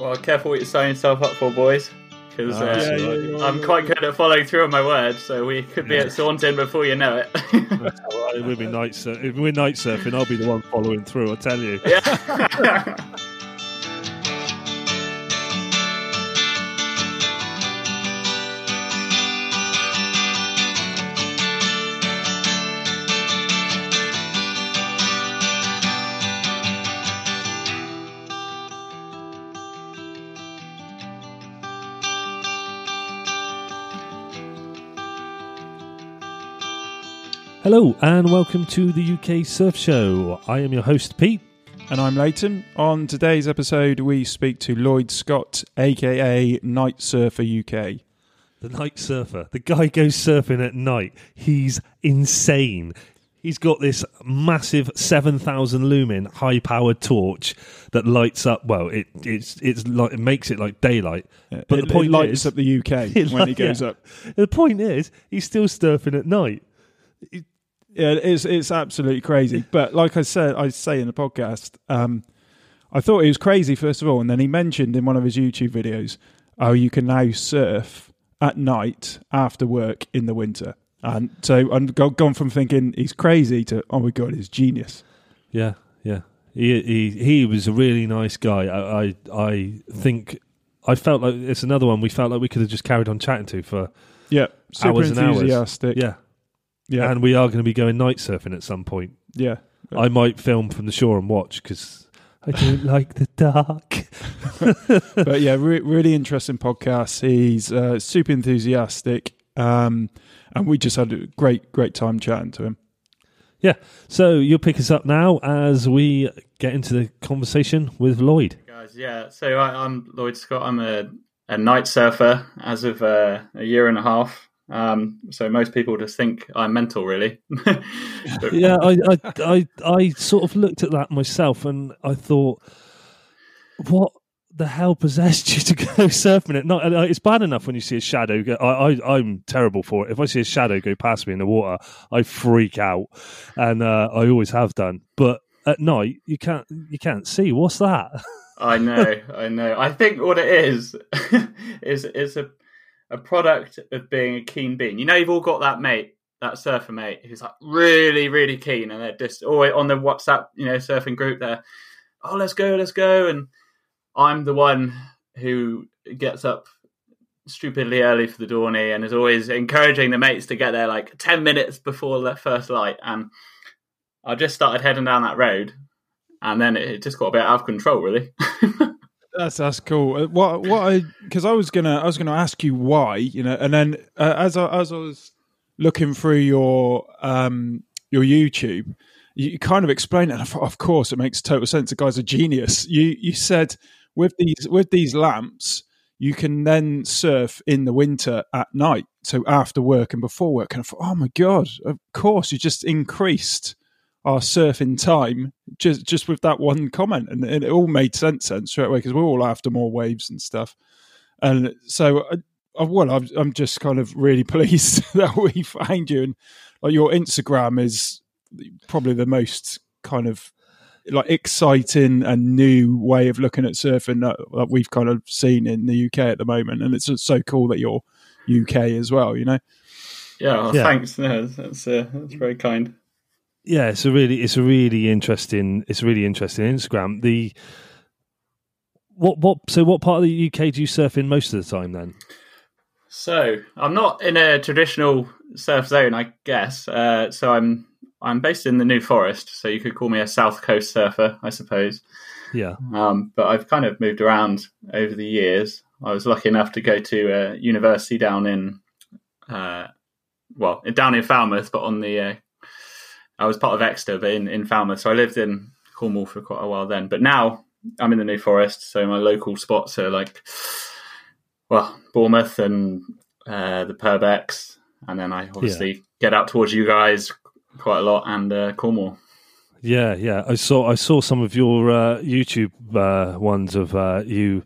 Well, careful what you sign yourself up for, boys. Because uh, yeah, yeah, yeah, I'm quite good at following through on my word, so we could be at Saunton before you know it. Right, we'll be night sur- if we're night surfing. I'll be the one following through. I tell you. yeah. Hello and welcome to the UK Surf Show. I am your host Pete. And I'm Leighton. On today's episode, we speak to Lloyd Scott, aka Night Surfer UK. The night surfer. The guy goes surfing at night. He's insane. He's got this massive 7,000 lumen high powered torch that lights up. Well, it it's it's like it makes it like daylight. But it, the point it lights is, up the UK when he goes yeah. up. the point is, he's still surfing at night. Yeah, it's it's absolutely crazy. But like I said, I say in the podcast, um, I thought he was crazy first of all, and then he mentioned in one of his YouTube videos, "Oh, you can now surf at night after work in the winter." And so I've gone from thinking he's crazy to, "Oh my god, he's genius." Yeah, yeah. He he he was a really nice guy. I I, I think I felt like it's another one we felt like we could have just carried on chatting to for Yeah, super Hours and hours. enthusiastic. yeah. Yeah, And we are going to be going night surfing at some point. yeah. I might film from the shore and watch because I don't like the dark. but yeah, re- really interesting podcast. He's uh, super enthusiastic, um, and we just had a great, great time chatting to him. Yeah. So you'll pick us up now as we get into the conversation with Lloyd. Guys, yeah. So I, I'm Lloyd Scott. I'm a, a night surfer as of uh, a year and a half. Um, so most people just think I'm mental, really. But- Yeah, I, I I I sort of looked at that myself and I thought, what the hell possessed you to go surfing at night? Uh, It's bad enough when you see a shadow. Go, I, I I'm terrible for it. If I see a shadow go past me in the water, I freak out, and uh, I always have done. But at night, you can't you can't see. What's that? I know, I know. I think what it is is is a a product of being a keen bean. You know, you've all got that mate, that surfer mate, who's like really, really keen, and they're just always on the WhatsApp, you know, surfing group. There, oh, let's go, let's go, and I'm the one who gets up stupidly early for the Dorney and is always encouraging the mates to get there like ten minutes before the first light. And I just started heading down that road, and then it just got a bit out of control, really. That's that's cool. Uh, What what I because I was gonna I was gonna ask you why you know, and then uh, as I as I was looking through your um your YouTube, you, kind of explained it. Thought, of course, it makes total sense. The guy's a genius. You you said with these with these lamps, you can then surf in the winter at night, so after work and before work. And I thought, oh my god, of course, you just increased our surfing time just just with that one comment, and, and it all made sense then straight away because we're all after more waves and stuff. And so, I, I, well, I'm, I'm just kind of really pleased that we find you, and like your Instagram is probably the most kind of like exciting and new way of looking at surfing that, that we've kind of seen in the UK at the moment, and it's just so cool that you're UK as well. You know, Yeah, well, Yeah. thanks. No, that's uh, that's very kind. Yeah, it's a really it's a really interesting it's a really interesting Instagram. The what what so what part of the UK do you surf in most of the time then? So I'm not in a traditional surf zone, I guess. Uh, so I'm I'm based in the New Forest, so you could call me a South Coast surfer, I suppose. Yeah. Um, but I've kind of moved around over the years. I was lucky enough to go to a university down in, uh, well, down in Falmouth, but on the, uh, I was part of Exeter, but in, in Falmouth. So I lived in Cornwall for quite a while then. But now I'm in the New Forest, so my local spots are like, well, Bournemouth and uh, the Purbecks, and then I obviously get out towards you guys quite a lot and uh, Cornwall. Yeah, yeah. I saw I saw some of your uh, YouTube uh, ones of uh, you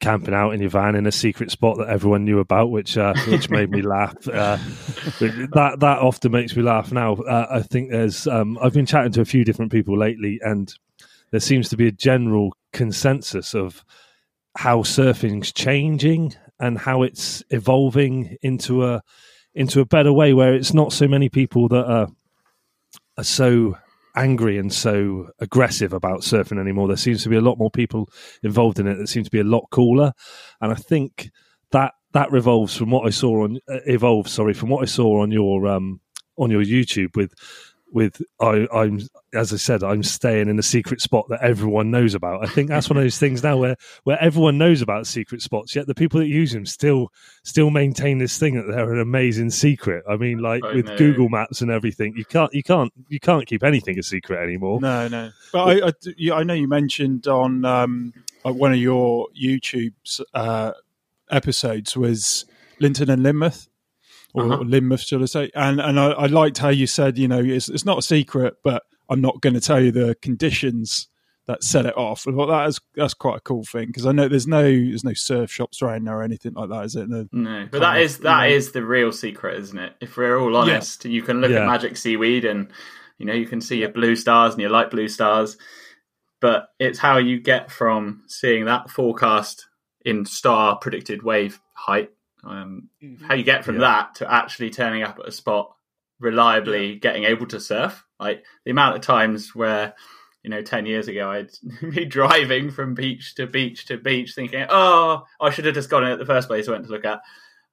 camping out in your van in a secret spot that everyone knew about, which uh, which made me laugh. Uh, that that often makes me laugh. Now uh, I think there's um, I've been chatting to a few different people lately, and there seems to be a general consensus of how surfing's changing and how it's evolving into a into a better way where it's not so many people that are are so angry and so aggressive about surfing anymore. There seems to be a lot more people involved in it that seem to be a lot cooler, and I think that that revolves from what I saw on uh, evolves. Sorry, from what I saw on your um, on your YouTube with with I, I'm as I said, I'm staying in a secret spot that everyone knows about. I think that's one of those things now where where everyone knows about secret spots, yet the people that use them still still maintain this thing that they're an amazing secret. I mean, like I with know. Google Maps and everything, you can't you can't you can't keep anything a secret anymore. No, no. But I, I, I know you mentioned on um, uh, one of your YouTube's uh, episodes was Lynton and Lynmouth, or Uh-huh. Lynmouth, should I say? And and I, I liked how you said, you know, it's, it's not a secret, but I'm not going to tell you the conditions that set it off. Well, that is that's quite a cool thing because I know there's no there's no surf shops around there or anything like that, is it? No. No, but that of, is that you know. is the real secret, isn't it? If we're all honest, you can look Yeah. at Magicseaweed and you know you can see your blue stars and your light blue stars, but it's how you get from seeing that forecast in star predicted wave height, um, how you get from Yeah. that to actually turning up at a spot reliably, getting able to surf. Like the amount of times where you know, 10 years ago, I'd be driving from beach to beach to beach thinking, oh, I should have just gone in at the first place I went to look at.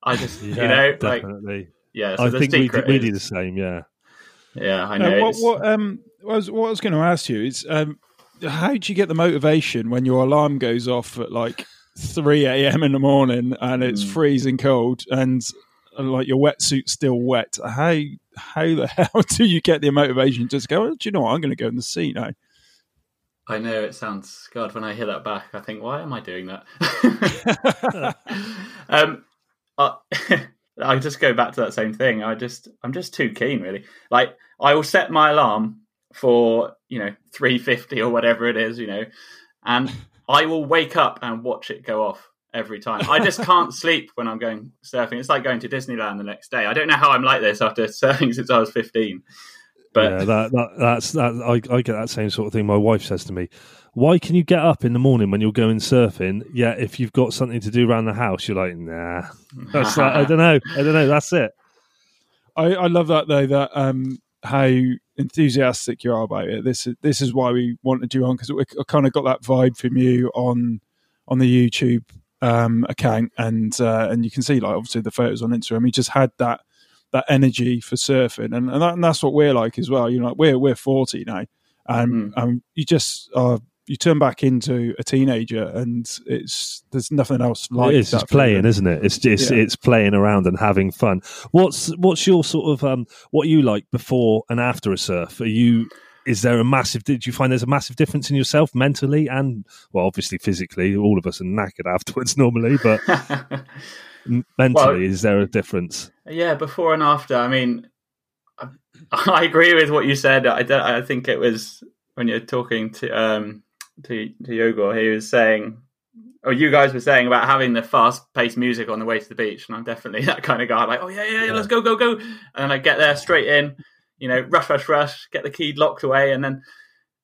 I just, Yeah, you know, like, definitely. yeah, so I the think we, do- we do the same. Yeah. yeah, I Uh, know. what, what, um, what I was, what I was going to ask you is, um, how do you get the motivation when your alarm goes off at like 3 a.m. in the morning and it's Mm. freezing cold and uh, like your wetsuit's still wet? How how the hell do you get the motivation to just go? "Oh, do you know what? I'm going to go in the sea now. I know it sounds God. When I hear that back, I think, why am I doing that? um, I, I just go back to that same thing. I just, I'm just too keen, really. Like, I will set my alarm for you know three fifty or whatever it is, you know, and I will wake up and watch it go off every time. I just can't sleep when I'm going surfing. It's like going to Disneyland the next day. I don't know how I'm like this after surfing since I was fifteen. But yeah, that, that that's that. I, I get that same sort of thing. My wife says to me, "Why can you get up in the morning when you're going surfing? Yeah, if you've got something to do around the house, you're like, nah. That's like, I don't know. I don't know. That's it. I, I love that though. That um, how enthusiastic you are about it. This is this is why we wanted you on because I kind of got that vibe from you on on the YouTube um, account, and uh, and you can see like obviously the photos on Instagram. You just had that that energy for surfing, and and, that, and that's what we're like as well. You know, like we're we're forty now, and Mm. um, you just are. You turn back into a teenager, and it's there's nothing else like it's that just playing, feeling. isn't it? It's just Yeah. it's playing around and having fun. What's what's your sort of um what you like before and after a surf? Are you is there a massive did you find there's a massive difference in yourself mentally and well obviously physically all of us are knackered afterwards normally but m- mentally is there a difference Yeah, before and after. I mean, I, I agree with what you said. I, don't- I think it was when you're talking to um to to Yogor, he was saying, or you guys were saying about having the fast paced music on the way to the beach, and I'm definitely that kind of guy. Like, oh yeah, yeah, yeah, let's go, go, go, and then I get there straight in, you know, rush, rush, rush, get the key locked away, and then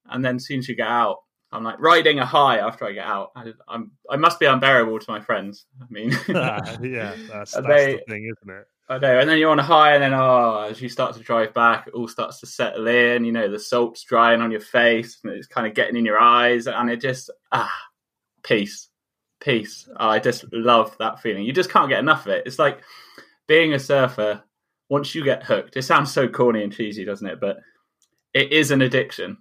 and then as soon as you get out. I'm like riding a high after I get out. I, I'm I must be unbearable to my friends. I mean, Ah, yeah that's, that's they- the thing isn't it I know. And then you're on a high, and then oh, as you start to drive back, it all starts to settle in. You know, the salt's drying on your face, and it's kind of getting in your eyes, and it just ah, peace, peace. I just love that feeling. You just can't get enough of it. It's like being a surfer. Once you get hooked, it sounds so corny and cheesy, doesn't it? But it is an addiction,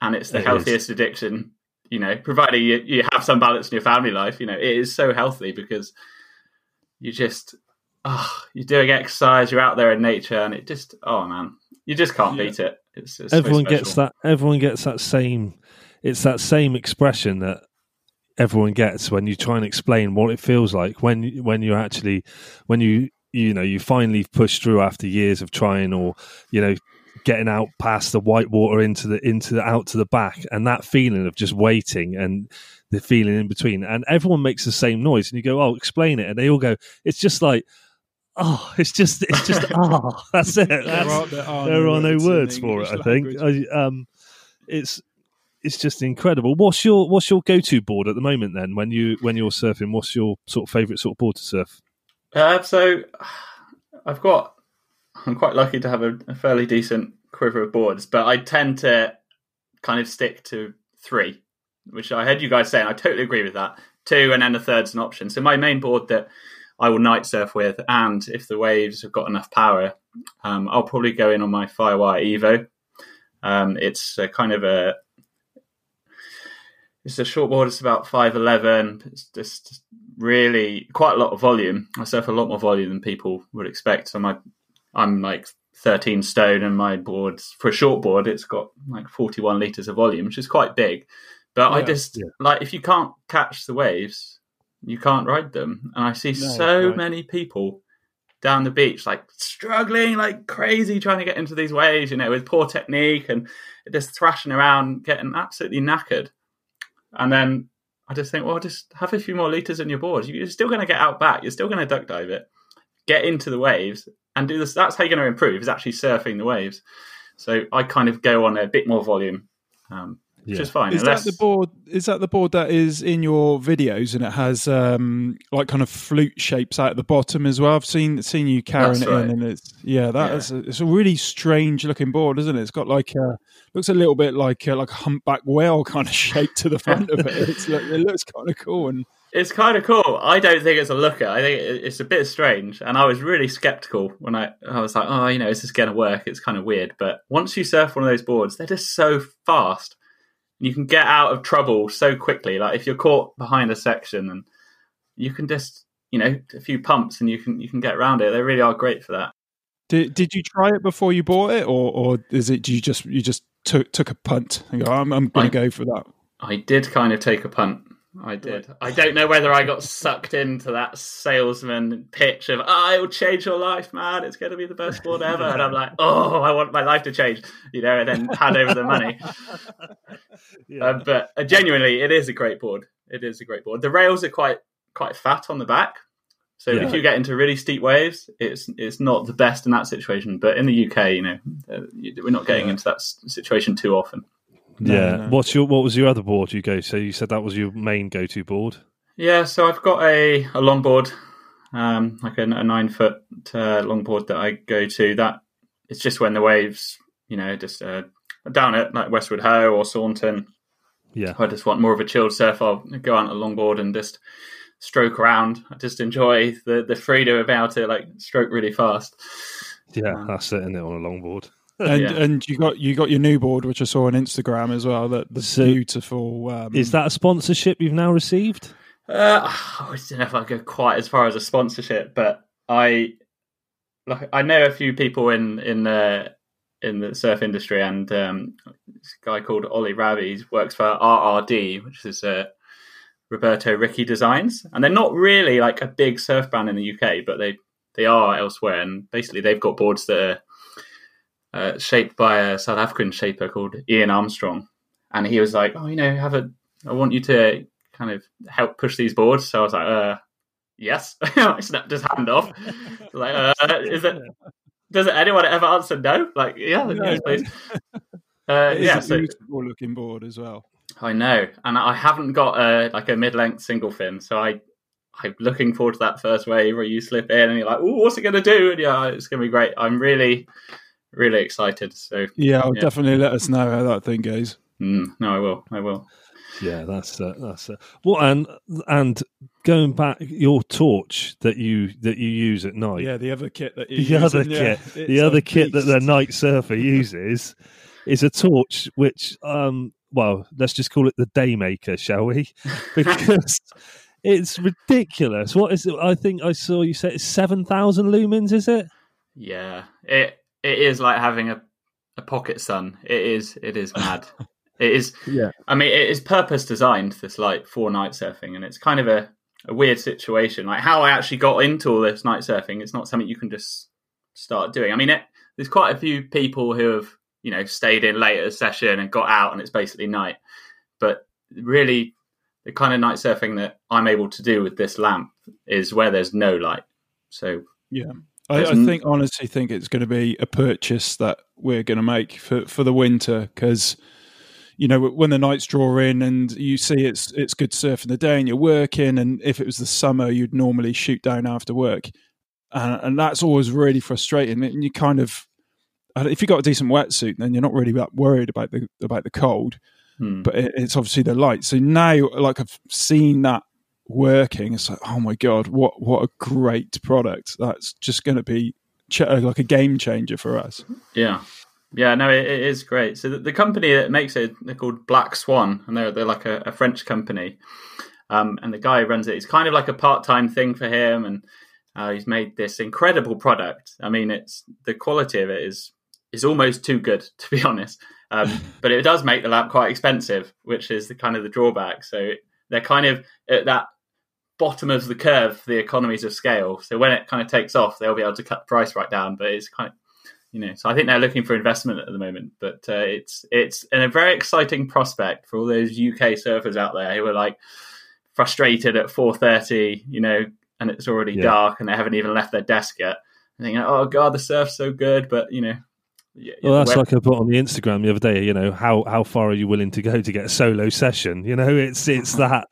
and it's the It is. healthiest addiction. You know, provided you, you have some balance in your family life. You know, it is so healthy because you just oh, you're doing exercise, you're out there in nature, and it just oh man, you just can't Yeah. beat it. It's, it's so everyone gets that everyone gets that same it's that same expression that everyone gets when you try and explain what it feels like when when you actually when you you know you finally push through after years of trying or you know getting out past the white water into the into the out to the back and that feeling of just waiting and the feeling in between and everyone makes the same noise and you go oh explain it and they all go it's just like oh it's just it's just oh that's it There are, there are there are no words for it. English I think. I, um, it's it's just incredible. What's your what's your go to board at the moment then when you when you're surfing? What's your sort of favourite sort of board to surf? Uh, so I've got I'm quite lucky to have a, a fairly decent quiver of boards, but I tend to kind of stick to three, which I heard you guys saying. I totally agree with that. Two, and then the third's an option. So my main board that I will night surf with, and if the waves have got enough power, um, I'll probably go in on my Firewire Evo. Um, it's a kind of a it's a short board. It's about five eleven. It's just really quite a lot of volume. I surf a lot more volume than people would expect. So my I'm like 13 stone, and my board for a short board, it's got like 41 liters of volume, which is quite big. But I just yeah. like if you can't catch the waves, you can't ride them. And I see No, so right. many people down the beach like struggling like crazy trying to get into these waves, you know, with poor technique and just thrashing around, getting absolutely knackered. And then I just think, well, just have a few more liters in your board. You're still going to get out back. You're still going to duck dive it, get into the waves, and do this. That's how you're going to improve. Is actually surfing the waves. So I kind of go on a bit more volume, um, which Yeah. is fine. Is unless- that the board? Is that the board that is in your videos and it has um, like kind of flute shapes out at the bottom as well? I've seen seen you carrying That's it right. in, and it's yeah, that Yeah. is a, it's a really strange looking board, isn't it? It's got like a looks a little bit like a, like a humpback whale kind of shape to the front of it. It's it looks kind of cool and It's kind of cool. I don't think it's a looker. I think it's a bit strange, and I was really skeptical when I I was like, oh, you know, is this going to work? It's kind of weird. But once you surf one of those boards, they're just so fast. You can get out of trouble so quickly. Like if you're caught behind a section, and you can just, you know, a few pumps, and you can you can get around it. They really are great for that. Did did you try it before you bought it, or or is it you just you just took took a punt and go I'm I'm going to go for that? I did kind of take a punt. I did. I don't know whether I got sucked into that salesman pitch of, oh, it will change your life, man. It's going to be the best board ever. And I'm like, oh, I want my life to change, you know, and then hand over the money. Yeah. Uh, but uh, genuinely, it is a great board. It is a great board. The rails are quite quite fat on the back. So Yeah. if you get into really steep waves, it's it's not the best in that situation. But in the UK, you know, uh, we're not getting Yeah. into that situation too often. No, yeah. no. What's your what was your other board you go? So you said that was your main go to board. Yeah, so I've got a, a longboard, um, like a, a nine foot uh, longboard that I go to. That it's just when the waves, you know, just uh, down at like Westward Ho or Saunton. Yeah. I just want more of a chilled surf. I'll go out on a longboard and just stroke around. I just enjoy the the freedom about it, like stroke really fast. Yeah, Um, that's it, isn't it, on a longboard? And Yeah. and you got you got your new board, which I saw on Instagram as well. That the So- beautiful. Um, Is that a sponsorship you've now received? Uh, I don't know if I go quite as far as a sponsorship, but I like I know a few people in in the in the surf industry, and um, this guy called Ollie Ravi he works for RRD, which is uh, Roberto Ricci Designs, and they're not really like a big surf brand in the UK, but they they are elsewhere, and basically they've got boards that are uh, shaped by a South African shaper called Ian Armstrong, and he was like, "Oh, you know, have a I want you to kind of help push these boards." So I was like, "Uh, yes." I snapped his hand off. Like, uh, is it? Does anyone ever answer no? Like, yeah, No, yes, please. Uh, It is yeah, a so beautiful looking board as well. I know, and I haven't got a like a mid-length single fin, so I I'm looking forward to that first wave where you slip in and you're like, "Oh, what's it going to do?" And yeah, it's going to be great. I'm really, really excited. So Yeah, I'll Yeah. definitely let us know how that thing goes. mm, no, I will, I will. Yeah, that's uh, that's uh, well, and and going back, your torch that you that you use at night. Yeah, the other kit that the you other use, yeah, kit, the a other kit that the night surfer uses is a torch, which, um, well, let's just call it the daymaker, shall we? Because it's ridiculous. What is it? I think I saw you say it's seven thousand lumens. Is it? Yeah, it it is like having a, a pocket sun. It is it is mad. it is. Yeah. I mean, it is purpose designed this like for night surfing, and it's kind of a, a weird situation. Like how I actually got into all this night surfing. It's not something you can just start doing. I mean, it, there's quite a few people who have you know stayed in late at a session and got out, and it's basically night. But really, the kind of night surfing that I'm able to do with this lamp is where there's no light. So Yeah. I, I n- think honestly think it's going to be a purchase that we're going to make for, for the winter because you know when the nights draw in and you see it's it's good surf in the day and you're working and if it was the summer you'd normally shoot down after work. And, and that's always really frustrating and you kind of if you've got a decent wetsuit then you're not really that worried about the about the cold. Hmm. but it, it's obviously the light. So now like i've seen that working it's like oh my god what what a great product that's just going to be ch- like a game changer for us Yeah, yeah, no, it, it is great. So the, the company that makes it, they're called Black Swan, and they're they're like a, a French company. Um, and the guy who runs it. It's kind of like a part time thing for him, and uh, he's made this incredible product. I mean, it's the quality of it is is almost too good to be honest. Um, but it does make the lamp quite expensive, which is the kind of the drawback. So they're kind of at that bottom of the curve for the economies of scale. So when it kind of takes off, they'll be able to cut the price right down. But it's kind of you know, so I think they're looking for investment at the moment. But uh, it's it's a very exciting prospect for all those UK surfers out there who are like frustrated at four thirty, you know, and it's already Yeah. dark and they haven't even left their desk yet. And thinking, oh god, the surf's so good, but you know, yeah, Well, that's web- like I put on the Instagram the other day. You know, how how far are you willing to go to get a solo session? You know, it's it's that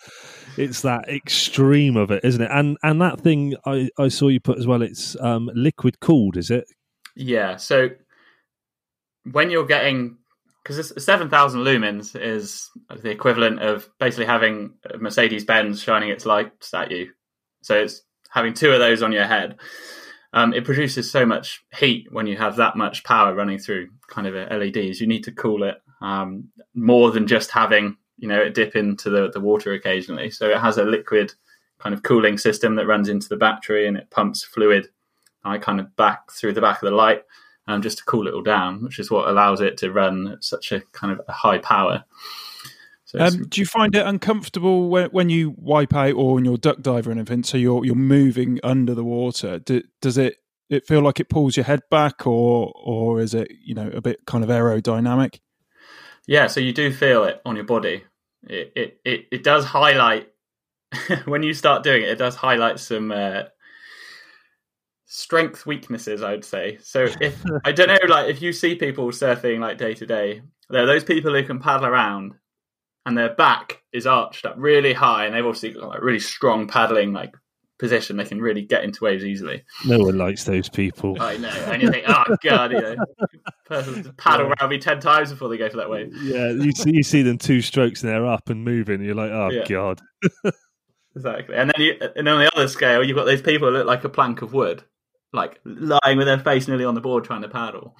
it's that extreme of it, isn't it? And and that thing I I saw you put as well. It's um liquid cooled, is it? Yeah. So when you're getting because seven thousand lumens is the equivalent of basically having Mercedes Benz shining its lights at you. So it's having two of those on your head. Um, it produces so much heat when you have that much power running through kind of LEDs. You need to cool it um, more than just having you know it dip into the, the water occasionally. So it has a liquid kind of cooling system that runs into the battery and it pumps fluid I kind of back through the back of the light um, just to cool it all down, which is what allows it to run at such a kind of a high power. So Um, do you find it uncomfortable when, when you wipe out or when you're duck diver and everything? So you're you're moving under the water. Do, does it it feel like it pulls your head back, or or is it you know a bit kind of aerodynamic? yeah, so you do feel it on your body. It it it, it does highlight when you start doing it. It does highlight some. Uh, strength weaknesses i would say so if i don't know like if you see people surfing like day to day there are those people who can paddle around and their back is arched up really high and they've obviously got like really strong paddling like position they can really get into waves easily No one likes those people. i know and you think oh god you know person paddle around me 10 times before they go for that wave Yeah, you see, you see them two strokes and they're up and moving. And you're like, oh Yeah. god. exactly and then you and on the other scale you've got those people who look like a plank of wood like lying with their face nearly on the board trying to paddle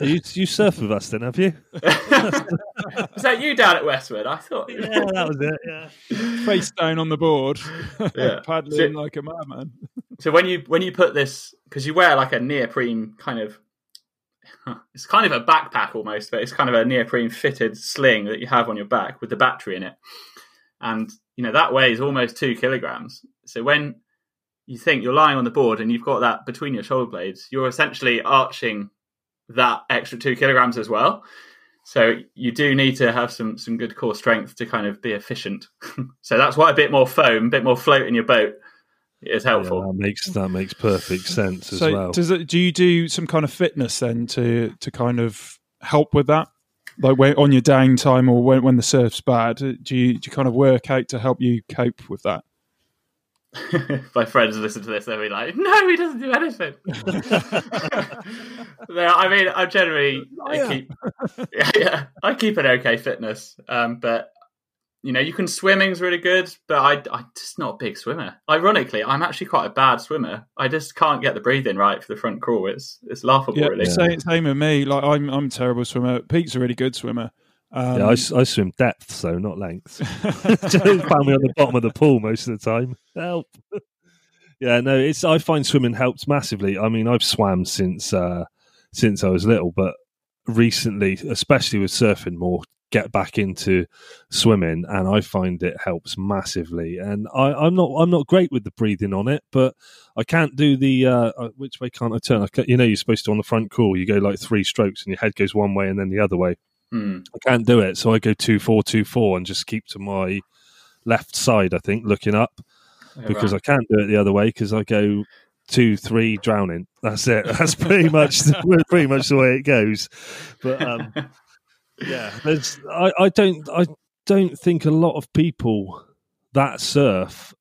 you you surf with us then? Have you? was that you down at Westward? I thought. Yeah, that was it. Yeah. Face down on the board, Yeah. paddling So- like a madman. So when you when you put this, because you wear like a neoprene kind of, it's kind of a backpack almost, but it's kind of a neoprene fitted sling that you have on your back with the battery in it, and you know that weighs almost two kilograms. So when you think you're lying on the board and you've got that between your shoulder blades, you're essentially arching that extra two kilograms as well. So you do need to have some some good core strength to kind of be efficient. so that's why a bit more foam, a bit more float in your boat is Yeah, helpful. that makes that makes perfect sense as so well. does it, do you do some kind of fitness then to to kind of help with that? Like when, on your downtime or when, when the surf's bad, do you, do you kind of work out to help you cope with that? If my friends listen to this, they'll be like, "No, he doesn't do anything." no, I mean, I generally I keep, yeah, yeah, I keep an okay fitness, um, but you know, you can swimming's really good, but I, I'm just not a big swimmer. Ironically, I'm actually quite a bad swimmer. I just can't get the breathing right for the front crawl. It's it's laughable, Yeah, really. same, same with me. Like I'm I'm a terrible swimmer. Pete's a really good swimmer. Um, yeah, I, I swim depth, so not length. Just found me on the bottom of the pool most of the time. Help. yeah, no, it's. I find swimming helps massively. I mean, I've swam since uh, since I was little, but recently, especially with surfing more, get back into swimming, and I find it helps massively. And I, I'm not I'm not great with the breathing on it, but I can't do the uh, uh, which way can't I turn? I you know, you're supposed to on the front crawl, you go like three strokes, and your head goes one way and then the other way. Hmm. I can't do it, so I go two four two four and just keep to my left side. I think looking up because I can't do it the other way because I go two three drowning. That's it. That's pretty much the, pretty much the way it goes. But um, yeah, there's. I, I don't. I don't think a lot of people that surf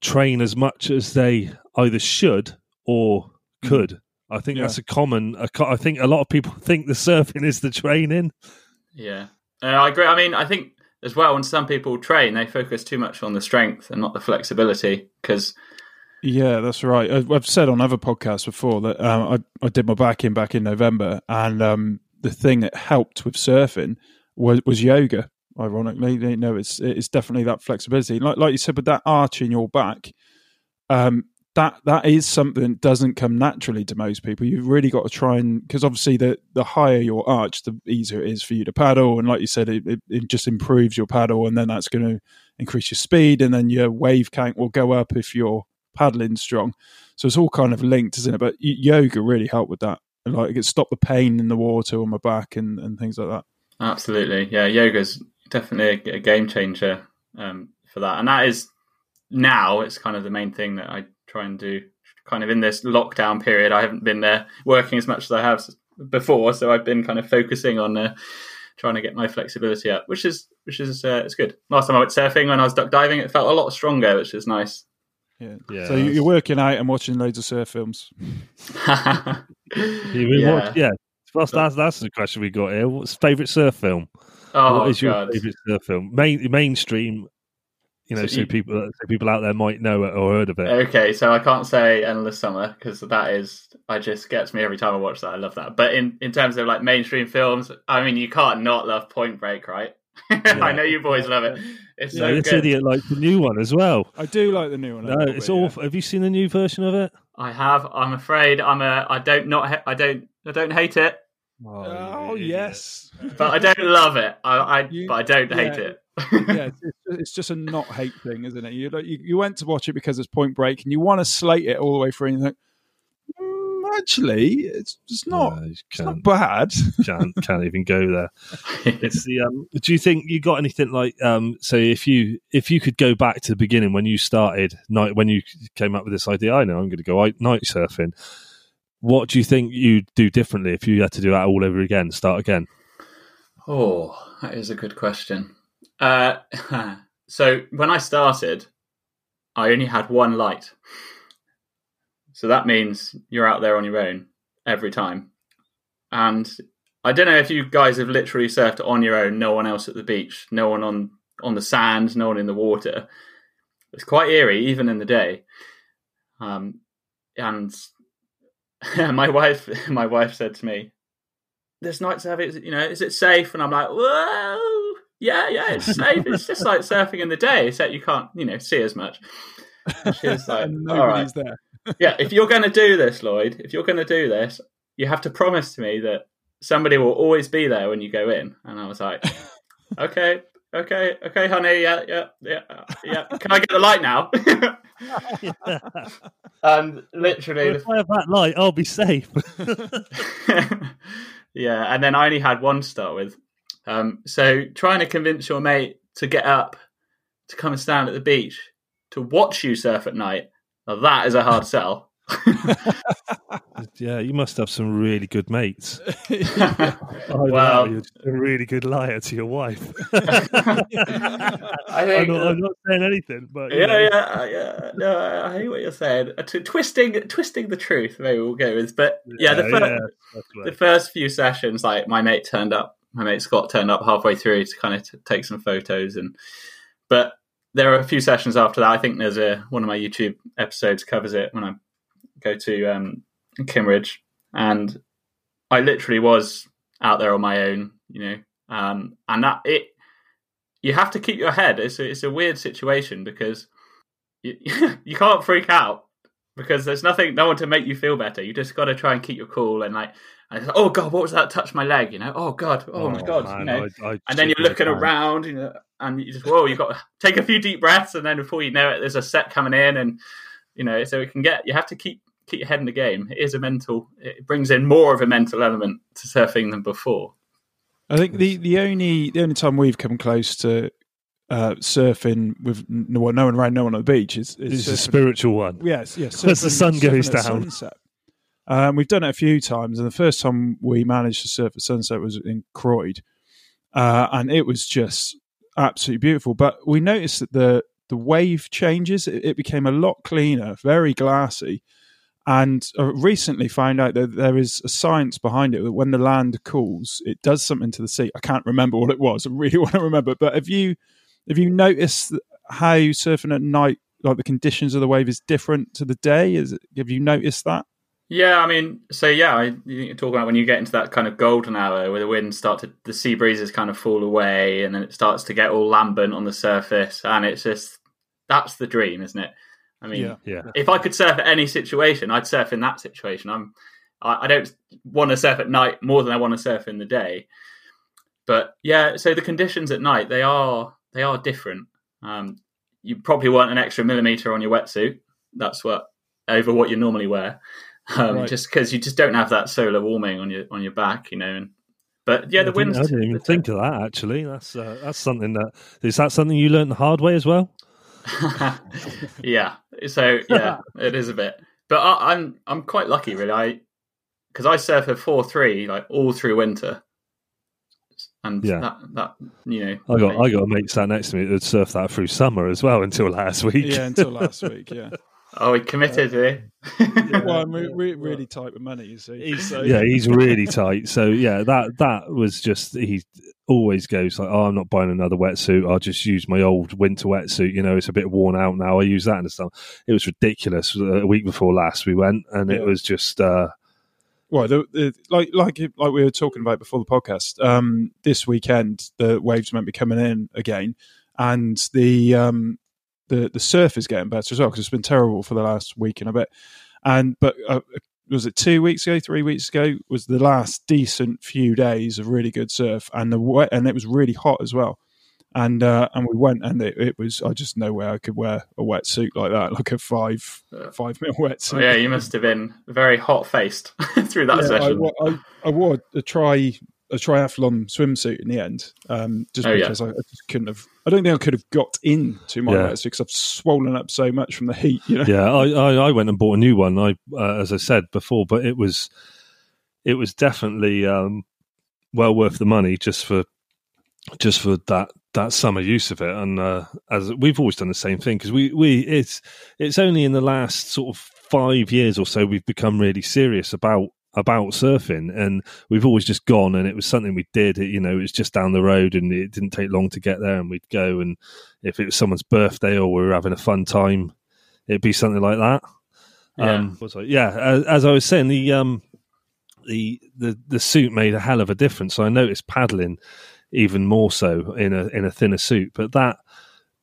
train as much as they either should or could. I think Yeah. that's a common. A, I think a lot of people think the surfing is the training. Yeah, uh, I agree. I mean, I think as well when some people train, they focus too much on the strength and not the flexibility because Yeah, that's right. I've said on other podcasts before that um, I, I did my back in back in November, and um, the thing that helped with surfing was, was yoga. Ironically, you know, it's it's definitely that flexibility. Like like you said, with that arch in your back, um, that that is something that doesn't come naturally to most people. You've really got to try and because obviously the the higher your arch, the easier it is for you to paddle. And like you said, it, it, it just improves your paddle, and then that's going to increase your speed, and then your wave count will go up if you're paddling strong. So it's all kind of linked, isn't it? But yoga really helped with that. Like it stopped the pain in the water on my back and, and things like that. absolutely, yeah, yoga's definitely a, game changer um, for that, and that is now it's kind of the main thing that I try and do. Kind of in this lockdown period, I haven't been there working as much as I have before, so I've been kind of focusing on uh, trying to get my flexibility up, which is which is uh, it's good. Last time I went surfing when I was duck diving, it felt a lot stronger, which is nice. Yeah. Yeah, so you- you're working out and watching loads of surf films. Yeah. what- yeah. That's, that's that's the question we got here. What's favorite surf film? Oh what is your god. favorite surf film? Main mainstream. You know, So so, you- people so people out there might know it or heard of it. Okay, so I can't say Endless Summer because that is I just gets me every time I watch that. I love that. But in in terms of like mainstream films, I mean, you can't not love Point Break, right? I know you boys love it. It's Yeah, so this good. idiot likes the new one as well. I do like the new one. No, little it's bit, yeah. awful. Have you seen the new version of it? I have. I'm afraid I'm a. I don't not. ha- I don't. I don't hate it, Oh, oh yes, but I don't love it. I. I You- but I don't hate it. yeah. It's, it's just a not hate thing, isn't it? You, you you went to watch it because it's Point Break, and you want to slate it all the way through, and you think, mm, actually, it's it's not. No, It's not bad. can't, can't even go there. It's the. Um, do you think you got anything like? Um, so if you if you could go back to the beginning when you started night when you came up with this idea, I know I'm going to go out- night surfing. What do you think you'd do differently if you had to do that all over again, start again? Oh, that is a good question. Uh, so when I started, I only had one light. So that means you're out there on your own every time. And I don't know if you guys have literally surfed on your own, no one else at the beach, no one on on the sand, no one in the water. It's quite eerie, even in the day. Um, and my wife, my wife said to me, "This night surfing, is it- you know, is it safe?" And I'm like, "Whoa, yeah, yeah, it's safe. it's just like surfing in the day, except you can't, you know, see as much." And She was like, and "All right, nobody's there. yeah, if you're going to do this, Lloyd, if you're going to do this, you have to promise to me that somebody will always be there when you go in. And I was like, okay, okay, okay, honey, yeah, yeah, yeah, yeah. Can I get the light now? and literally, if I have that light, I'll be safe. yeah, and then I only had one start with. Um, so trying to convince your mate to get up, to come and stand at the beach, to watch you surf at night, now that is a hard sell. yeah, you must have some really good mates. Yeah. Oh, Well- wow, you're a really good liar to your wife. I I'm think, not, I'm not saying anything, but yeah, know. yeah, yeah. No, I I hear what you're saying. Uh, t- twisting, twisting the truth. Maybe we'll go with. But yeah, the, fir- yeah, the first few sessions, like my mate turned up. My mate Scott turned up halfway through to kind of t- take some photos, and but there are a few sessions after that. I think there's a one of my YouTube episodes covers it when I go to um, and I literally was out there on my own, you know, um, and that it you have to keep your head. It's a, it's a weird situation because you you can't freak out because there's nothing, no one to make you feel better. You just got to try and keep your cool and like, and like, oh god, what was that? Touch my leg, you know? Oh god, oh, my oh, god, you know. I- I and then you're looking pants. around, you know, and you just whoa, you've got to take a few deep breaths, and then before you know it, there's a set coming in, and you know, so it can get. You have to keep keep your head in the game. It is a mental. It brings in more of a mental element to surfing than before. I think the, the only the only time we've come close to uh, surfing with no one, no one around, no one on the beach is, is It's a spiritual one. Yes, yes. As the sun goes down. Um, we've done it a few times, and the first time we managed to surf at sunset was in Croyde, uh, and it was just absolutely beautiful. But we noticed that the the wave changes; it, it became a lot cleaner, very glassy. And uh, recently found out that there is a science behind it that when the land cools, it does something to the sea. I can't remember what it was. I really want to remember. But have you have you noticed how surfing at night, like the conditions of the wave, is different to the day? Is it, have you noticed that? Yeah, I mean, so yeah, I, you talk about when you get into that kind of golden hour where the winds start to, the sea breezes kind of fall away, and then it starts to get all lambent on the surface, and it's just that's the dream, isn't it? I mean, Yeah, yeah. if I could surf at any situation, I'd surf in that situation. I'm, I, I don't want to surf at night more than I want to surf in the day, but yeah. So the conditions at night they are they are different. Um, you probably want an extra millimeter on your wetsuit. That's what over what you normally wear, um, Right. just because you just don't have that solar warming on your on your back, you know. And but yeah, the I didn't- winds. I didn't even think of that. Actually, that's uh, that's something that is that something you learned the hard way as well. yeah. So yeah, it is a bit. But I, I'm I'm quite lucky, really. I because I surf a four three like all through winter, and Yeah. that that you know I got I got a mate sat next to me that surfed that through summer as well until last week. Yeah, until last week. Yeah. oh he committed, eh? well, I'm re- re- really tight with money, you see. So, yeah, he's really tight. So yeah, that that was just he always goes like, "Oh, I'm not buying another wetsuit. I'll just use my old winter wetsuit. You know, it's a bit worn out now. I use that and stuff." It was ridiculous. A week before last, we went, and it was just uh, Well, the, the, like like like we were talking about before the podcast. Um, this weekend, the waves might be coming in again, and the um, the the surf is getting better as well because it's been terrible for the last week and a bit. And but uh, was it two weeks ago, three weeks ago? Was the last decent few days of really good surf, and the and it was really hot as well. And uh, and we went, and it, it was I just no way I could wear a wetsuit like that, like a five Yeah. five mil wetsuit. Oh, yeah, you must have been very hot faced through that Yeah, session. wa- I, I wore a try a triathlon swimsuit in the end, um, just Oh, yeah. because I, I just couldn't have. I don't think I could have got into my Yeah. wetsuit because I've swollen up so much from the heat. You know, yeah, I, I, I went and bought a new one. I, uh, as I said before, but it was, it was definitely um, well worth the money just for, just for that that summer use of it. And uh, as we've always done the same thing because we we it's it's only in the last sort of five years or so we've become really serious about about surfing. And we've always just gone and it was something we did. It, you know it was just down the road and it didn't take long to get there and we'd go. And if it was someone's birthday or we were having a fun time it'd be something like that. Yeah. um I- yeah as, as i was saying the um the, the the suit made a hell of a difference. So i noticed paddling even more so in a in a thinner suit but that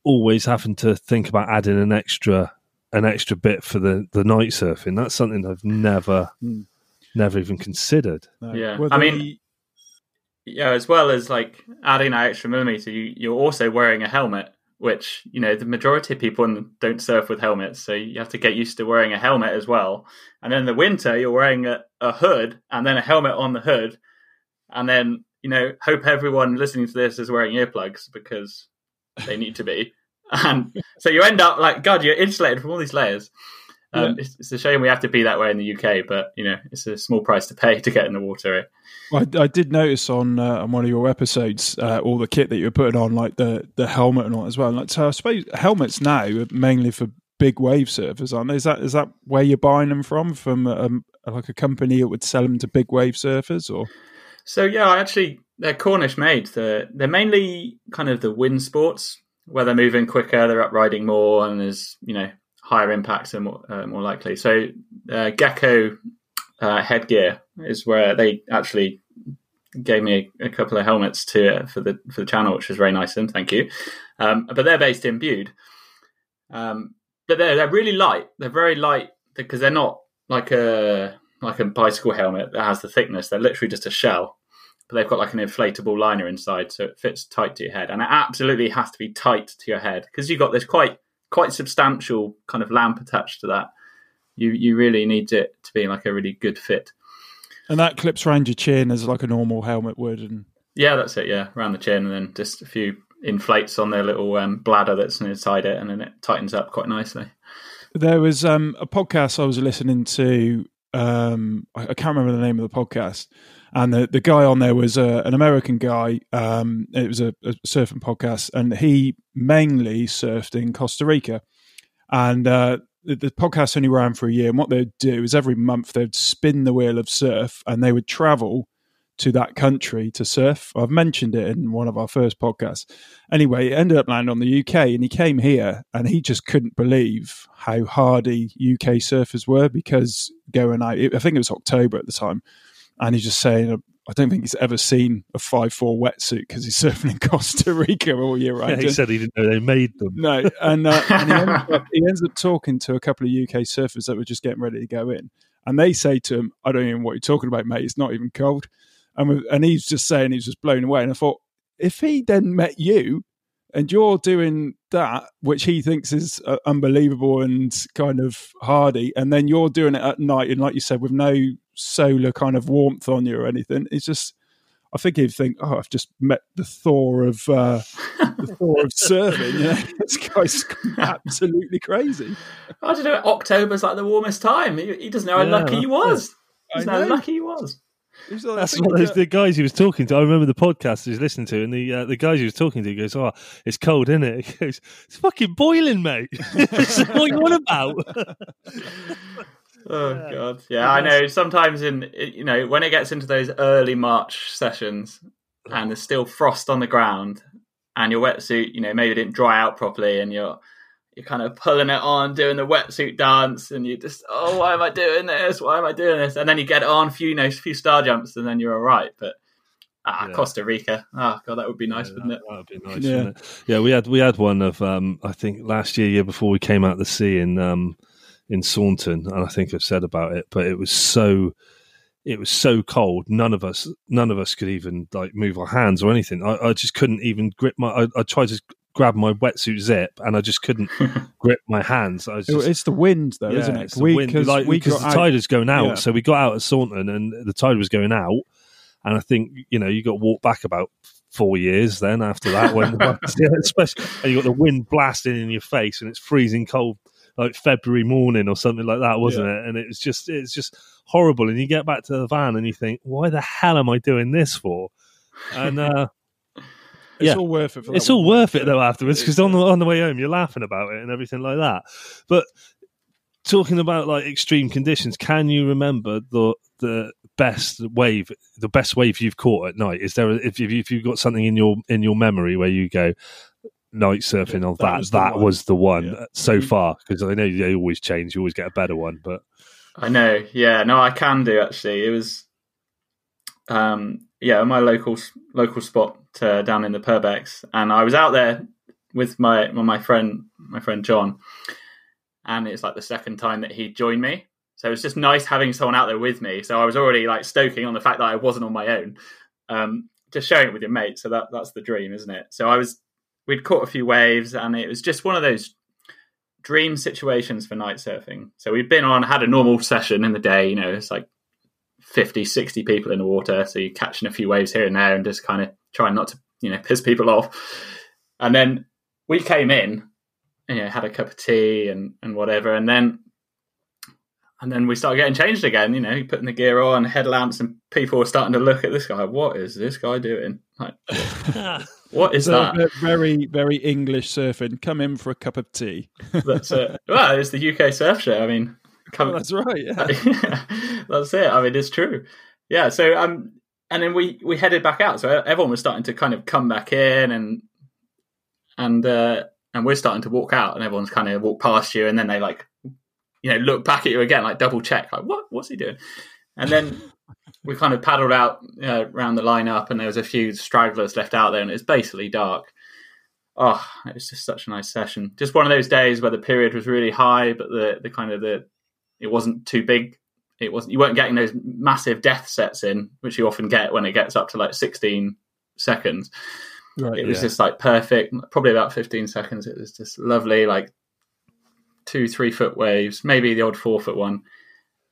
always having to think about adding an extra an extra bit for the the night surfing that's something i've never Hmm. never even considered No. Yeah. Well, I mean- yeah, as well as like adding an extra millimeter, you, you're also wearing a helmet, which you know the majority of people don't surf with helmets, so you have to get used to wearing a helmet as well. And then in the winter, you're wearing a, a hood and then a helmet on the hood, and then you know hope everyone listening to this is wearing earplugs because they need to be. And so you end up like God, you're insulated from all these layers. Um, it's, it's a shame we have to be that way in the UK, but you know it's a small price to pay to get in the water. eh? I, I did notice on uh, on one of your episodes uh, all the kit that you were putting on, like the the helmet and all as well. Like, so I suppose helmets now are mainly for big wave surfers, aren't they? Is that is that where you're buying them from? From um, like a company that would sell them to big wave surfers, or So yeah, I actually they're Cornish made. They're, they're mainly kind of the wind sports where they're moving quicker, they're up riding more, and there's you know higher impacts and more, uh, more likely. So uh, Gecko uh, headgear is where they actually gave me a, a couple of helmets to for the for the channel, which was very nice of them. Thank you. Um, but they're based in Bude. Um, but they're they're really light. They're very light because they're not like a like a bicycle helmet that has the thickness. They're literally just a shell, but they've got like an inflatable liner inside, so it fits tight to your head. And it absolutely has to be tight to your head because you've got this quite quite substantial kind of lamp attached to that. You you really need it to be like a really good fit. and that clips around your chin as like a normal helmet would. And Yeah, that's it. Yeah, around the chin, and then just a few inflates on their little um, bladder that's inside it, and then it tightens up quite nicely. There was um, a podcast I was listening to. Um, I, I can't remember the name of the podcast, and the the guy on there was uh, an American guy. Um, it was a, a surfing podcast, and he mainly surfed in Costa Rica, and uh, the, the podcast only ran for a year. And what they'd do is every month they'd spin the wheel of surf, and they would travel to that country to surf. I've mentioned it in one of our first podcasts. Anyway, it ended up landing on the UK and he came here and he just couldn't believe how hardy UK surfers were because going out, I think it was October at the time, and he's just saying, I don't think he's ever seen a five four wetsuit because he's surfing in Costa Rica all year round. Yeah, he said he didn't know they made them. No, and, uh, and he, ends up, he, ends up, talking to a couple of UK surfers that were just getting ready to go in, and they say to him, "I don't even know what you're talking about, mate. It's not even cold." And, and he's just saying he's just blown away. And I thought, if he then met you and you're doing that, which he thinks is uh, unbelievable and kind of hardy, and then you're doing it at night, and like you said, with no solar kind of warmth on you or anything, it's just. I think he'd think, "Oh, I've just met the Thor of uh, the Thor of surfing." You know? this guy's absolutely crazy. I don't know. October's like the warmest time. He, he doesn't know how yeah, lucky he was. He's doesn't know how lucky he was. That's one of the guys he was talking to. I remember the podcast he was listening to, and the uh, the guys he was talking to goes, "Oh, it's cold, isn't it?" He goes, "It's fucking boiling, mate. what you on about?" oh yeah. god, yeah, I know. Sometimes in you know when it gets into those early March sessions, and there's still frost on the ground, and your wetsuit, you know, maybe didn't dry out properly, and you're you're kind of pulling it on, doing the wetsuit dance, and you just, oh, why am I doing this? Why am I doing this? And then you get on a few, you know, a few star jumps, and then you're all right. But ah, yeah. Costa Rica, oh god, that would be nice, yeah, wouldn't that, it? That would be nice. Yeah. It? yeah, we had we had one of um, I think last year, year before we came out the sea in um, in Saunton, and I think I've said about it, but it was so it was so cold. None of us, none of us could even like move our hands or anything. I, I just couldn't even grip my. I, I, tried to grab my wetsuit zip and I just couldn't grip my hands. Just, it's the wind though, yeah, isn't it? It's we, wind, like, we because the tide is going out. Yeah. So we got out at Saunton and the tide was going out. And I think, you know, you got to walk back about four years then after that when especially and you got the wind blasting in your face and it's freezing cold like February morning or something like that, wasn't yeah. it? And it was just it's just horrible. And you get back to the van and you think, why the hell am I doing this for? And uh, it's yeah. all worth it. it's all worth it though afterwards because on the on the way home you're laughing about it and everything like that. But talking about like extreme conditions, can you remember the the best wave, the best wave you've caught at night? Is there a, if you if you've got something in your in your memory where you go night surfing yeah, on that that, was the, that was the one yeah. so far? Because I know they always change, you always get a better one, but I know, yeah, no, I can do actually. It was um yeah, my local local spot uh, down in the Purbecks, and I was out there with my my friend my friend John, and it's like the second time that he joined me. So it was just nice having someone out there with me. So I was already like stoking on the fact that I wasn't on my own. Um, just sharing it with your mate. So that that's the dream, isn't it? So I was we'd caught a few waves, and it was just one of those dream situations for night surfing. So we'd been on had a normal session in the day. You know, it's like 50, 60 people in the water. So you're catching a few waves here and there and just kind of trying not to, you know, piss people off. And then we came in and, you know, had a cup of tea and, and whatever. And then, and then we started getting changed again, you know, putting the gear on, headlamps, and people were starting to look at this guy. What is this guy doing? Like, what is so that? Very, very English surfing. Come in for a cup of tea. That's it. Well, it's the UK surf show. I mean, Come, that's right. Yeah. that's it. I mean, it's true. Yeah. So um, and then we we headed back out. So everyone was starting to kind of come back in, and and uh, and we're starting to walk out, and everyone's kind of walk past you, and then they like, you know, look back at you again, like double check, like what what's he doing? And then we kind of paddled out uh, around the lineup, and there was a few stragglers left out there, and it was basically dark. Oh, it was just such a nice session. Just one of those days where the period was really high, but the the kind of the it wasn't too big. It wasn't you weren't getting those massive death sets in, which you often get when it gets up to like 16 seconds. Right, it was yeah. just like perfect, probably about 15 seconds. It was just lovely, like two, three foot waves, maybe the odd four foot one.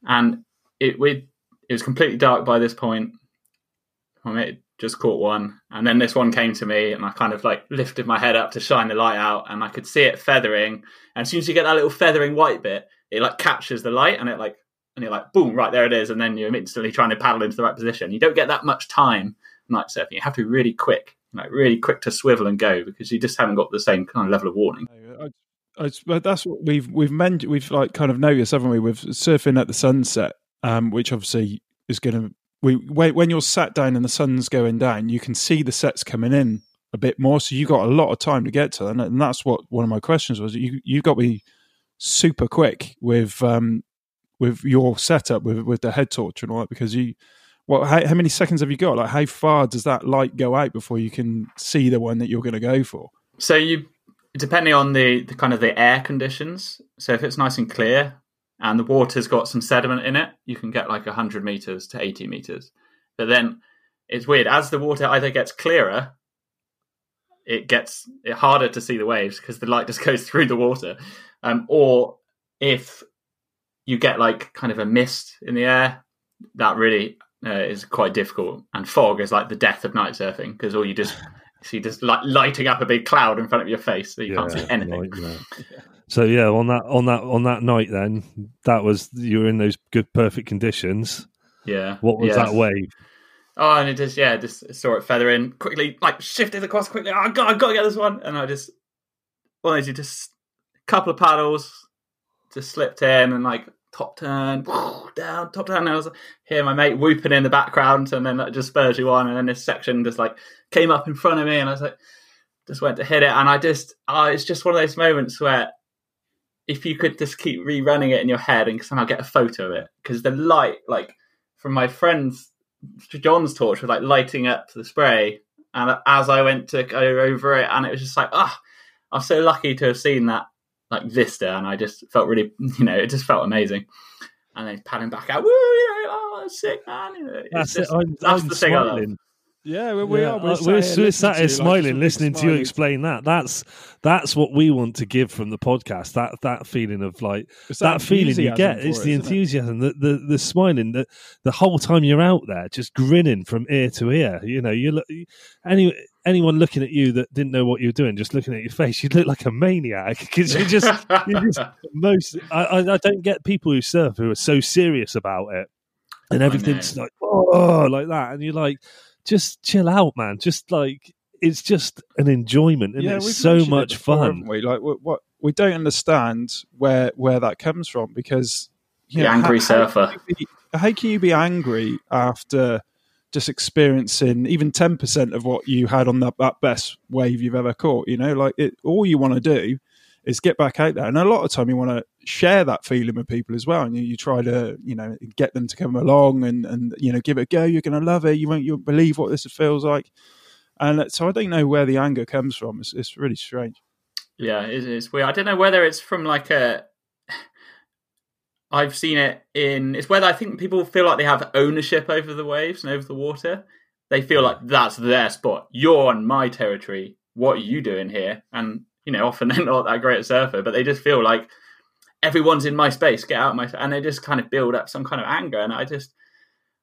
And it we it was completely dark by this point. My mate just caught one, and then this one came to me, and I kind of like lifted my head up to shine the light out, and I could see it feathering. And as soon as you get that little feathering white bit, it like captures the light and it like and you're like, boom, right there it is, and then you're instantly trying to paddle into the right position. You don't get that much time night surfing. You have to be really quick, like really quick to swivel and go because you just haven't got the same kind of level of warning. I, I, that's what we've we've mentioned. We've like kind of noticed, haven't we, with surfing at the sunset, um, which obviously is going to. We when you're sat down and the sun's going down, you can see the sets coming in a bit more. So you got a lot of time to get to, and, and that's what one of my questions was. You you got be super quick with um with your setup with with the head torch and all that because you. Well, how, how many seconds have you got? Like, how far does that light go out before you can see the one that you're going to go for? So you depending on the, the kind of the air conditions. So if it's nice and clear and the water's got some sediment in it, you can get like 100 meters to 80 meters. But then it's weird as the water either gets clearer, it gets it harder to see the waves because the light just goes through the water, um, or if you get like kind of a mist in the air, that really uh, is quite difficult. And fog is like the death of night surfing because all you just see just like lighting up a big cloud in front of your face so you yeah, can't see anything. So yeah, on that on that on that night, then that was you were in those good perfect conditions. Yeah. What was yeah. that wave? Oh, and it just yeah, just saw it feather in quickly, like shifted across quickly. Oh god, I gotta get this one, and I just well, you just couple of paddles, just slipped in and like top turn, down, top turn. And I was hear my mate whooping in the background, and then that just spurs you on. And then this section just like came up in front of me, and I was like, just went to hit it, and I just, oh, it's just one of those moments where if you could just keep rerunning it in your head and somehow get a photo of it, because the light, like from my friend's John's torch, was like lighting up the spray, and as I went to go over it, and it was just like, ah, oh, I'm so lucky to have seen that like vista, and I just felt really, you know, it just felt amazing. And then paddling back out, woo, you know, oh, sick man. Know, that's just, it. I'm, that's I'm the smiling. thing yeah, we, yeah, are. We're, we're, we're sat here smiling, like, listening to you explain that. That's that's what we want to give from the podcast. That that feeling of like that, that feeling you get. It's it, the enthusiasm, the, the the smiling, the the whole time you're out there, just grinning from ear to ear. You know, you look any anyone looking at you that didn't know what you were doing, just looking at your face, you look like a maniac because you just you just most. I, I I don't get people who surf who are so serious about it and oh, everything's like oh like that, and you're like just chill out, man. Just like it's just an enjoyment and yeah, it's so much it before, fun. We like what, what, we don't understand where where that comes from because you the know, angry how, surfer. How can, be, how can you be angry after just experiencing even ten percent of what you had on that, that best wave you've ever caught? You know, like it, all you want to do is get back out there. And a lot of time you want to share that feeling with people as well. And you, you, try to, you know, get them to come along and, and you know, give it a go. You're going to love it. You won't, you won't believe what this feels like. And so I don't know where the anger comes from. It's, it's really strange. Yeah, it is weird. I don't know whether it's from like a. I've seen it in. It's whether I think people feel like they have ownership over the waves and over the water. They feel like that's their spot. You're on my territory. What are you doing here? And you know, often they're not that great at surfer, but they just feel like everyone's in my space, get out of my, and they just kind of build up some kind of anger. And I just,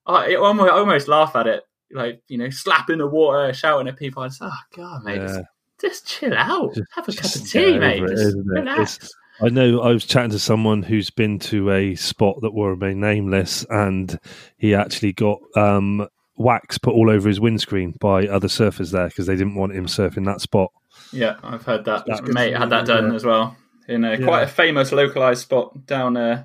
I, almost, I almost laugh at it, like you know, slapping the water, shouting at people. I just, oh god, mate, yeah. just, just, chill out, just, have a cup of tea, mate, it, just relax. I know I was chatting to someone who's been to a spot that will remain nameless, and he actually got um, wax put all over his windscreen by other surfers there because they didn't want him surfing that spot. Yeah, I've heard that. mate had that done yeah. as well in a yeah. quite a famous localized spot down uh,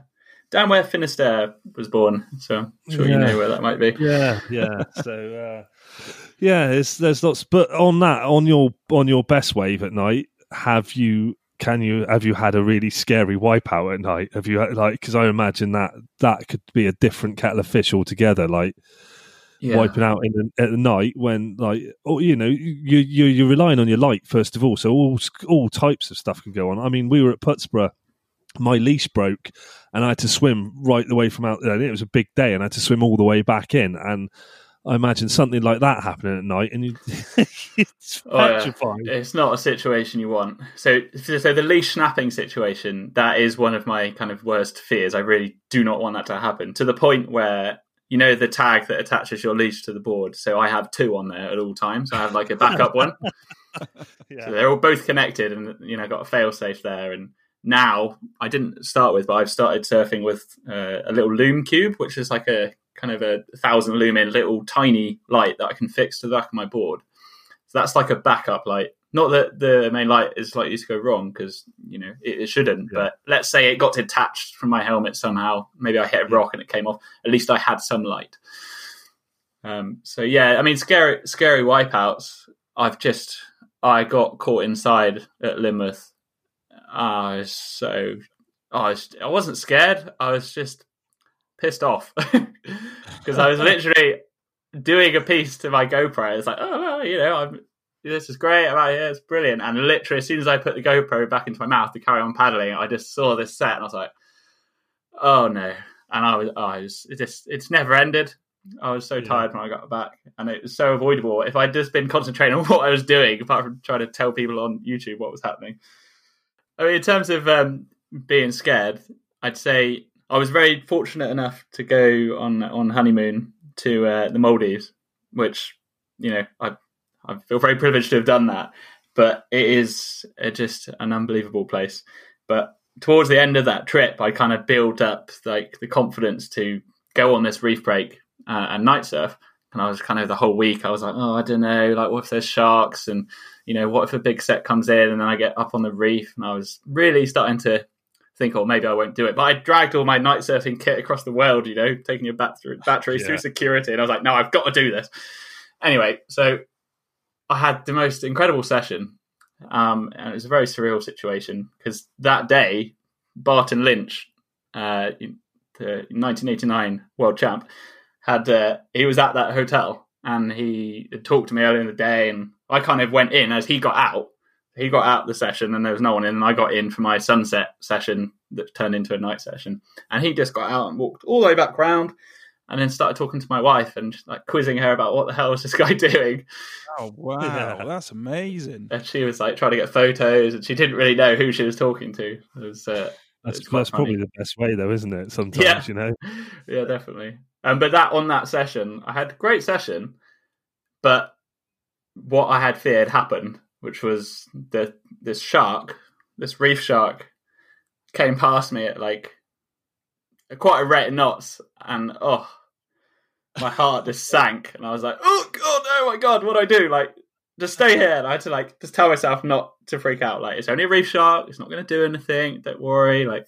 down where Finisterre was born. So I'm sure yeah. you know where that might be. Yeah, yeah. so uh, yeah, there's lots. But on that, on your on your best wave at night, have you? Can you have you had a really scary wipeout at night? Have you like because I imagine that that could be a different kettle of fish altogether. Like yeah. wiping out in the, at the night when like oh you know you, you you're relying on your light first of all so all all types of stuff can go on i mean we were at putsborough my leash broke and i had to swim right the way from out there it was a big day and i had to swim all the way back in and I imagine something like that happening at night, and you, it's oh, petrifying. Yeah. It's not a situation you want. So, so the leash snapping situation that is one of my kind of worst fears. I really do not want that to happen to the point where you know the tag that attaches your leash to the board. So I have two on there at all times. I have like a backup one. yeah. So they're all both connected, and you know got a fail safe there, and now I didn't start with, but I've started surfing with uh, a little Lume Cube, which is like a kind of a thousand lumen little tiny light that I can fix to the back of my board. So that's like a backup light. Not that the main light is likely to go wrong because you know it, it shouldn't. Yeah. But let's say it got detached from my helmet somehow. Maybe I hit a rock and it came off. At least I had some light. Um, so yeah, I mean, scary, scary wipeouts. I've just I got caught inside at Lynmouth. I was so I was I wasn't scared. I was just pissed off because I was literally doing a piece to my GoPro. It's like, oh, well, you know, I'm this is great. I'm out here. It's brilliant. And literally, as soon as I put the GoPro back into my mouth to carry on paddling, I just saw this set and I was like, oh no. And I was, oh, I was it just, it's never ended. I was so Yeah. tired when I got back, and it was so avoidable. If I'd just been concentrating on what I was doing, apart from trying to tell people on YouTube what was happening. I mean, in terms of um, being scared, I'd say I was very fortunate enough to go on on honeymoon to uh, the Maldives, which you know I I feel very privileged to have done that. But it is uh, just an unbelievable place. But towards the end of that trip, I kind of built up like the confidence to go on this reef break uh, and night surf. And I was kind of the whole week, I was like, oh, I don't know, like what if there's sharks, and you know, what if a big set comes in, and then I get up on the reef, and I was really starting to think, oh, maybe I won't do it. But I dragged all my night surfing kit across the world, you know, taking your bat- batteries Yeah. through security, and I was like, no, I've got to do this. Anyway, so I had the most incredible session, um, and it was a very surreal situation because that day, Barton Lynch, uh, the 1989 world champ, had uh, he was at that hotel and he had talked to me earlier in the day, and I kind of went in as he got out. He got out the session and there was no one in, and I got in for my sunset session that turned into a night session. And he just got out and walked all the way back round, and then started talking to my wife and like quizzing her about what the hell was this guy doing. Oh wow, Yeah. that's amazing. And she was like trying to get photos, and she didn't really know who she was talking to. It was uh, That's, It's quite that's probably the best way, though, isn't it? Sometimes, Yeah. you know. yeah, definitely. Um, but that on that session, I had a great session, but what I had feared happened, which was that this shark, this reef shark, came past me at like quite a rate of knots, and oh, my heart just sank, and I was like, oh god, oh my god, what do I do? Like, just stay here. And I had to like just tell myself not to freak out. Like, it's only a reef shark. It's not going to do anything. Don't worry. Like,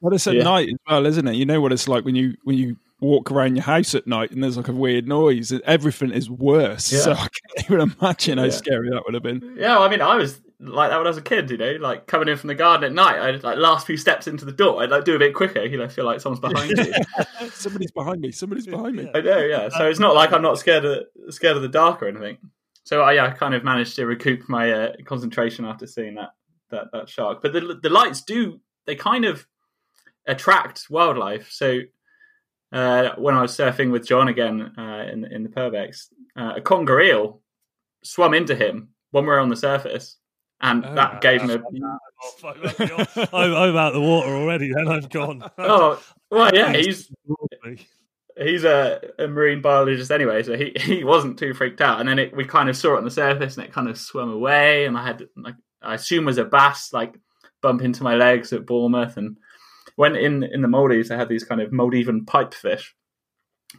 Well, it's at Yeah. night as well, isn't it? You know what it's like when you when you walk around your house at night and there's like a weird noise. Everything is worse. Yeah. So I can't even imagine how Yeah. scary that would have been. Yeah, I mean, I was like that when I was a kid, you know, like coming in from the garden at night. I'd like last few steps into the door, I'd like do a bit quicker, you know, feel like someone's behind you. Somebody's behind me. Somebody's behind me. I know, yeah. So it's not like I'm not scared of scared of the dark or anything. So I, yeah, I kind of managed to recoup my uh, concentration after seeing that that that shark. But the the lights do they kind of attract wildlife. So uh, when I was surfing with John again uh, in in the Purbecks, uh, a conger eel swam into him when we were on the surface, and Oh, that gave him a oh, I'm, I'm out the water already. Then I've gone. oh well yeah he's he's a, a marine biologist anyway, so he, he wasn't too freaked out. And then it, we kind of saw it on the surface, and it kind of swam away. And I had like I assume was a bass like bump into my legs at Bournemouth, and when in in the Maldives, I had these kind of Maldivian pipefish,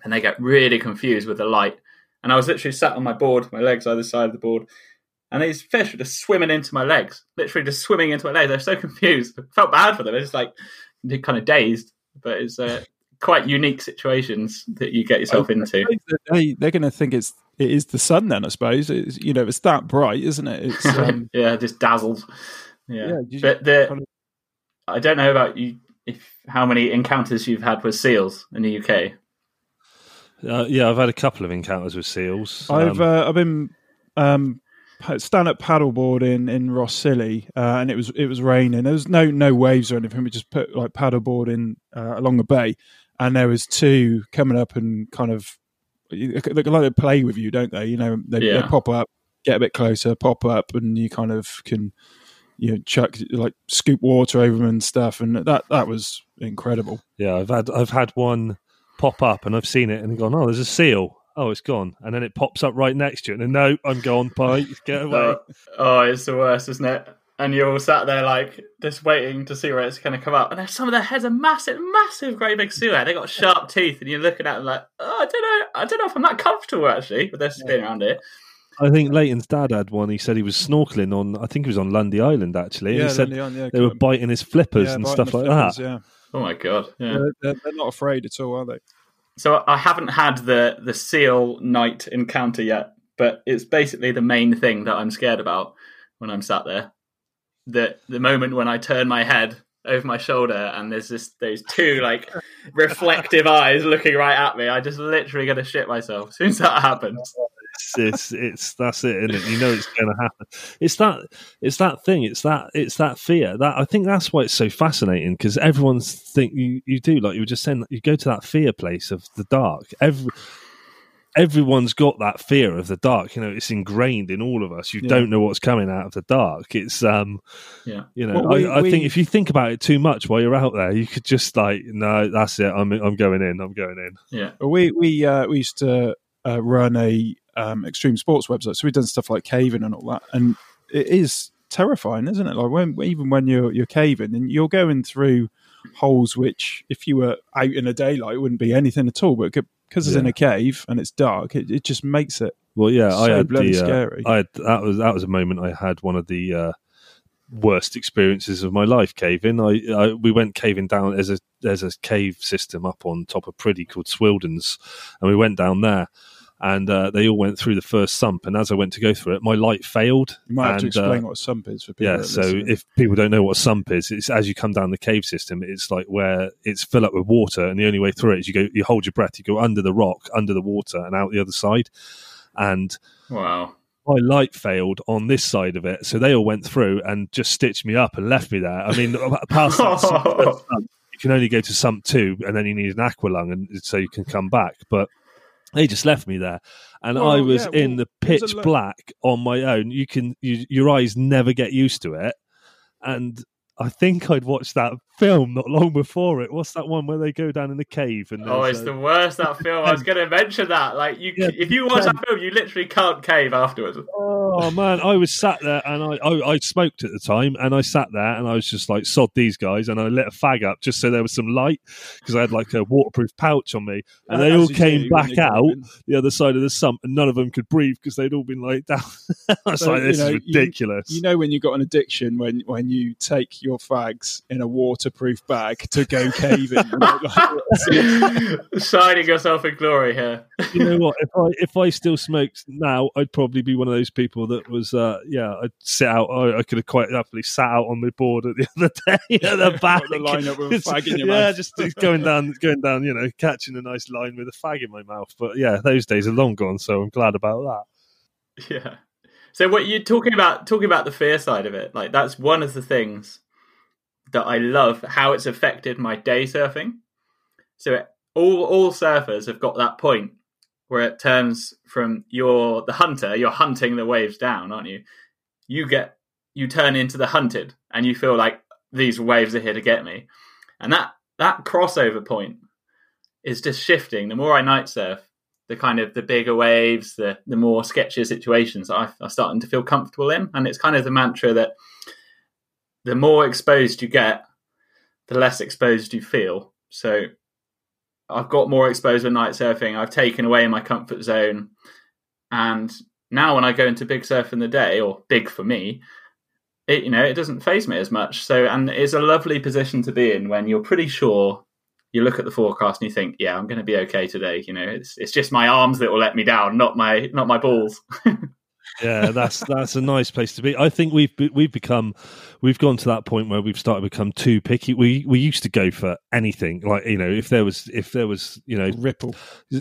and they get really confused with the light. And I was literally sat on my board, my legs either side of the board. And these fish were just swimming into my legs, literally just swimming into my legs. They're so confused. I felt bad for them. They're just like they're kind of dazed, but it's uh, quite unique situations that you get yourself into. They, they're going to think it's it is the sun. Then I suppose it's, you know it's that bright, isn't it? It's um, yeah, just dazzled. Yeah, Yeah, but the kind of- I don't know about you if how many encounters you've had with seals in the UK. Uh, yeah, I've had a couple of encounters with seals. I've Um, uh, I've been um, stand up paddleboarding in Rhossili, uh, and it was it was raining. There was no no waves or anything. We just put like paddleboarding uh, along the bay, and there was two coming up and kind of like they play with you, don't they? You know, they, they pop up, get a bit closer, pop up, and you kind of can you know chuck like scoop water over them and stuff, and that that was incredible. yeah, I've had I've had one pop up and I've seen it and gone, oh, there's a seal. Oh, it's gone, and then it pops up right next to it, and then no, I'm gone. Bye, get away. Oh, oh, it's the worst, isn't it? and you're all sat there like just waiting to see where it's going to come up. And then some of their heads are massive, massive, great big sewer. They got sharp teeth, and you're looking at them like, oh, I don't know, I don't know if I'm that comfortable actually with this spin around here. I think Leighton's dad had one. He said he was snorkeling on. I think he was on Lundy Island actually. Yeah, he said Lundy Island, yeah, they were biting his flippers Yeah, and stuff like flippers, that. Yeah, Oh my god! Yeah. They're, they're, they're not afraid at all, are they? So I haven't had the the seal night encounter yet, but it's basically the main thing that I'm scared about when I'm sat there. The the moment when I turn my head over my shoulder and there's this those two like reflective eyes looking right at me, I just literally gonna shit myself as soon as that happens. It's, it's it's that's it, isn't it? You know it's going to happen. It's that it's that thing. It's that it's that fear. That I think that's why it's so fascinating because everyone's think you, you do like you were just saying. You go to that fear place of the dark. Every everyone's got that fear of the dark. You know, it's ingrained in all of us. You Yeah. don't know what's coming out of the dark. It's um, Yeah. you know, Well, we- I, I think if you think about it too much while you're out there, you could just like, no, that's it. I'm I'm going in. I'm going in. Yeah. We we uh, we used to uh, run a um, extreme sports website, so we've done stuff like caving and all that, and it is terrifying, isn't it? Like when even when you're you're caving and you're going through holes which, if you were out in the daylight, it wouldn't be anything at all, but because it's in a cave and it's dark, it, it just makes it Well, yeah, I so had bloody the, uh, scary. I had, that was that was a moment I had one of the uh, worst experiences of my life caving. I, I we went caving down. There's a there's a cave system up on top of Priddy called Swildon's, and we went down there. And uh, they all went through the first sump, and as I went to go through it, my light failed. you might have to and, uh, explain what a sump is for people. yeah, so listen. if people don't know what a sump is, it's as you come down the cave system, it's like where it's filled up with water, and the only way through it is you go, you hold your breath, you go under the rock, under the water, and out the other side. And Wow. my light failed on this side of it, so they all went through and just stitched me up and left me there. I mean, past that sump, you can only go to sump two, and then you need an aqua lung, and so you can come back. But they just left me there, and Well, I was yeah, in well, the was a pitch lo- black on my own. You can, you, your eyes never get used to it, and I think I'd watched that film not long before it. What's that one where they go down in the cave and Oh, it's a- the worst that film. I was going to mention that. Like you, Yeah, if you watch that film, you literally can't cave afterwards. Oh man, I was sat there and I, I I smoked at the time, and I sat there and I was just like sod these guys, and I lit a fag up just so there was some light because I had like a waterproof pouch on me, and they all came do back out the other side of the sump, and none of them could breathe because they'd all been like down. I was So, like, you this know, is ridiculous. You know when you've got an addiction when when you take your fags in a waterproof bag to go caving. Shining yourself in glory here. you know what? If I if I still smoked now, I'd probably be one of those people that was, uh, yeah, I'd sit out. I, I could have quite happily sat out on the board at the other day at the back. the line up with a fag in your yeah, mouth. just just going down, going down. You know, catching a nice line with a fag in my mouth. But yeah, those days are long gone. So I'm glad about that. Yeah. So what you're talking about talking about the fear side of it, like that's one of the things that I love how it's affected my day surfing. So it, all all surfers have got that point where it turns from you're the hunter, you're hunting the waves down, aren't you? You get you turn into the hunted and you feel like these waves are here to get me. And that that crossover point is just shifting. The more I night surf, the kind of the bigger waves, the the more sketchier situations I, I'm starting to feel comfortable in, and it's kind of the mantra that the more exposed you get, the less exposed you feel. So I've got more exposed with night surfing. I've taken away my comfort zone, and now when I go into big surf in the day, or big for me, it you know it doesn't phase me as much. So and it's a lovely position to be in when you're pretty sure you look at the forecast and you think, yeah, I'm going to be okay today. You know, it's it's just my arms that will let me down, not my not my balls. Yeah, that's that's a nice place to be. I think we've be- we've become we've gone to that point where we've started to become too picky. We we used to go for anything, like you know, if there was if there was you know Ripple.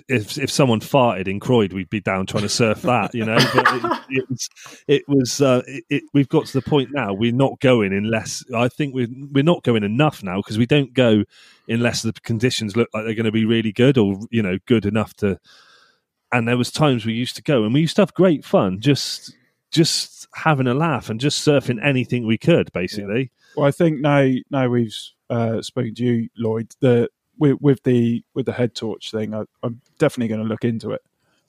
if if someone farted in Croyde, we'd be down trying to surf that, you know. But it, it was, it was uh, it, it, we've got to the point now. We're not going unless I think we're we're not going enough now because we don't go unless the conditions look like they're going to be really good or you know good enough to. And there was times we used to go and we used to have great fun, just just having a laugh and just surfing anything we could, basically. Well, I think now now we've uh, spoken to you, Lloyd. The with, with the with the head torch thing, I, I'm definitely going to look into it.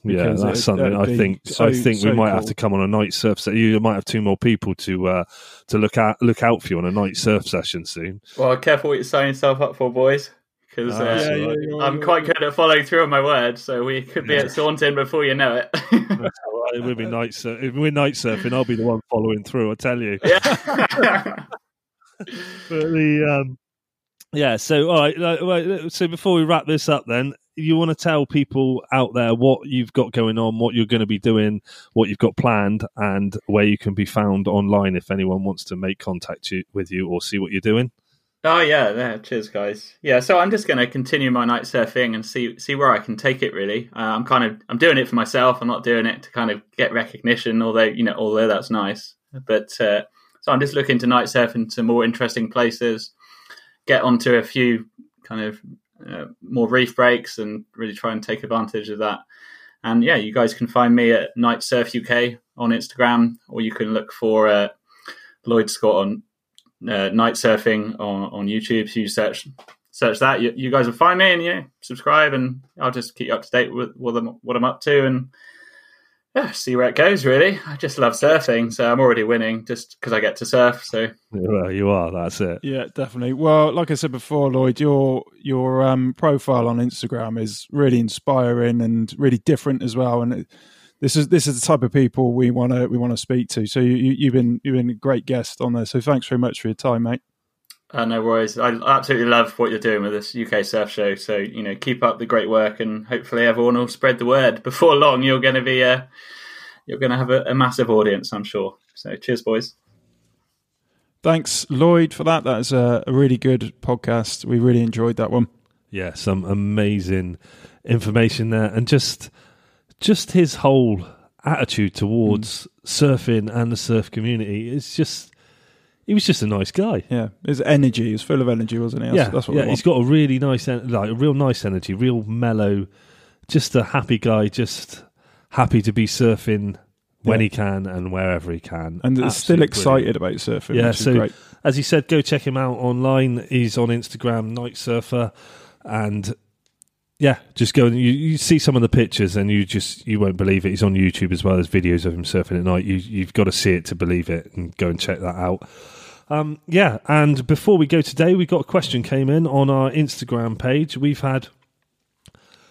Yeah, that's it- something I think. so- I think so we might have to come on a night surf. set. you might have two more people to uh, to look at look out for you on a night surf session soon. Well, careful what you sign yourself up for, boys, because Ah, uh, that's Yeah, yeah, I'm you're- quite good at following through on my word. So we could be at Saunton before you know it. That's all right. We'll be night sur- if we're night surfing. I'll be the one following through. I tell you. yeah. But the um, yeah. So all right. right, So before we wrap this up, then you want to tell people out there what you've got going on, what you're going to be doing, what you've got planned, and where you can be found online if anyone wants to make contact you, with you or see what you're doing. Oh yeah, yeah. Cheers, guys. Yeah, so I'm just going to continue my night surfing and see see where I can take it. Really, uh, I'm kind of I'm doing it for myself. I'm not doing it to kind of get recognition, although you know, although that's nice. But uh, so I'm just looking to night surf into more interesting places, get onto a few kind of uh, more reef breaks, and really try and take advantage of that. And yeah, you guys can find me at Night Surf UK on Instagram, or you can look for uh, Lloyd Scott on uh, night surfing on, on YouTube. So you search search that, you, you guys will find me and yeah, subscribe, and I'll just keep you up to date with what I'm, what I'm up to and yeah, see where it goes. Really, I just love surfing, so I'm already winning just because I get to surf. So Well, you are. That's it. Yeah, definitely. Well, like I said before, Lloyd, your your um, profile on Instagram is really inspiring and really different as well. And it, this is this is the type of people we want to we want to speak to. So you, you, you've been you've been a great guest on there. So thanks very much for your time, mate. uh, no worries. I absolutely love what you're doing with this UK surf show. So you know, keep up the great work, and hopefully everyone will spread the word. Before long, you're going to be uh, you're going to have a, a massive audience, I'm sure. So cheers, boys. Thanks, Lloyd, for that. That's a, a really good podcast. We really enjoyed that one. Yeah, some amazing information there, and just just his whole attitude towards mm. surfing and the surf community is just. He was just a nice guy. Yeah, his energy is full of energy, wasn't he? That's, yeah, that's what yeah. He's got a really nice, en- like a real nice energy, real mellow, just a happy guy, just happy to be surfing when Yeah. he can and wherever he can, and is still excited brilliant. about surfing. Yeah, so as he said, go check him out online. He's on Instagram, Night Surfer, and yeah, just go and you, you see some of the pictures, and you just you won't believe it. He's on YouTube as well as videos of him surfing at night. You you've got to see it to believe it, and go and check that out. Um, yeah, and before we go today, we got a question came in on our Instagram page. We've had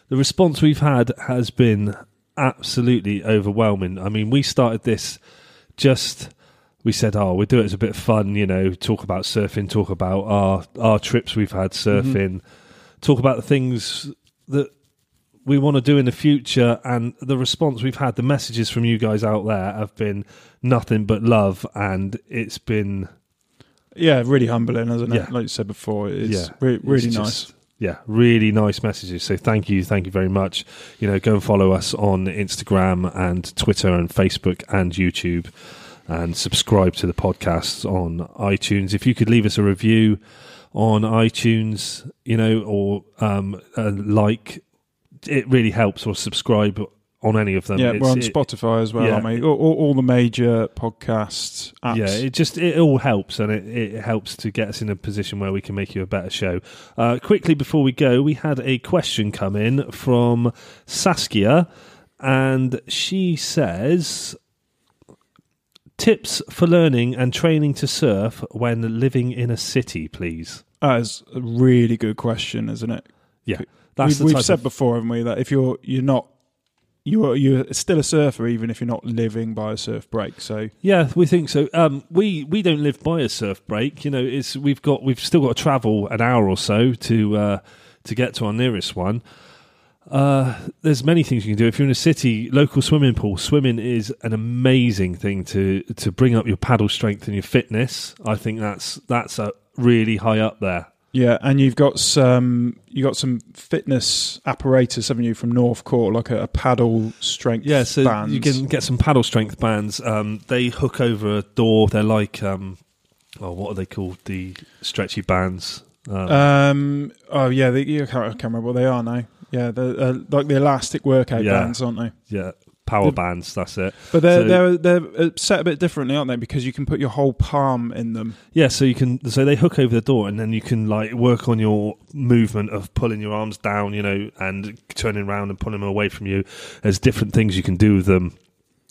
the response we've had has been absolutely overwhelming. I mean, we started this just we said, "Oh, we'll do it as a bit of fun, you know, talk about surfing, talk about our our trips we've had surfing, talk about the things that we want to do in the future." And the response we've had, the messages from you guys out there have been nothing but love, and it's been Yeah, really humbling, isn't it? Yeah. Like you said before, it's yeah, re- really it's nice. just- yeah, really nice messages. So thank you, thank you very much. You know, go and follow us on Instagram and Twitter and Facebook and YouTube, and subscribe to the podcasts on iTunes. If you could leave us a review on iTunes, you know, or um, a like, it really helps. Or subscribe on any of them. Yeah, It's- we're on it- Spotify as well, yeah. aren't we? All, all, all the major podcast apps. Yeah, it just it all helps, and it, it helps to get us in a position where we can make you a better show. Uh, quickly before we go, we had a question come in from Saskia, and she says. Tips for learning and training to surf when living in a city, please. That is a really good question, isn't it? Yeah, that's we've the we've said of- before, haven't we, that if you're you're not you're you're still a surfer even if you're not living by a surf break. So Yeah, we think so. Um, we we don't live by a surf break. You know, it's we've got we've still got to travel an hour or so to uh, to get to our nearest one. Uh, there's many things you can do. If you're in a city, local swimming pool, swimming is an amazing thing to to bring up your paddle strength and your fitness. I think that's that's a really high up there. yeah, and you've got some you got some fitness apparatus, haven't you, from Northcore, like a, a paddle strength. Yeah, so bands. you can get some paddle strength bands. Um, they hook over a door. They're like, um, oh, what are they called? The stretchy bands. Um, Um. Oh yeah. They, you can't, I can't remember what they are now. Yeah, they're uh, like the elastic workout Yeah. bands, aren't they? Yeah, power The- bands. That's it. But they're So- they're they're uh, set a bit differently, aren't they? Because you can put your whole palm in them. Yeah, so you can so they hook over the door, and then you can like work on your movement of pulling your arms down, you know, and turning around and pulling them away from you. There's different things you can do with them.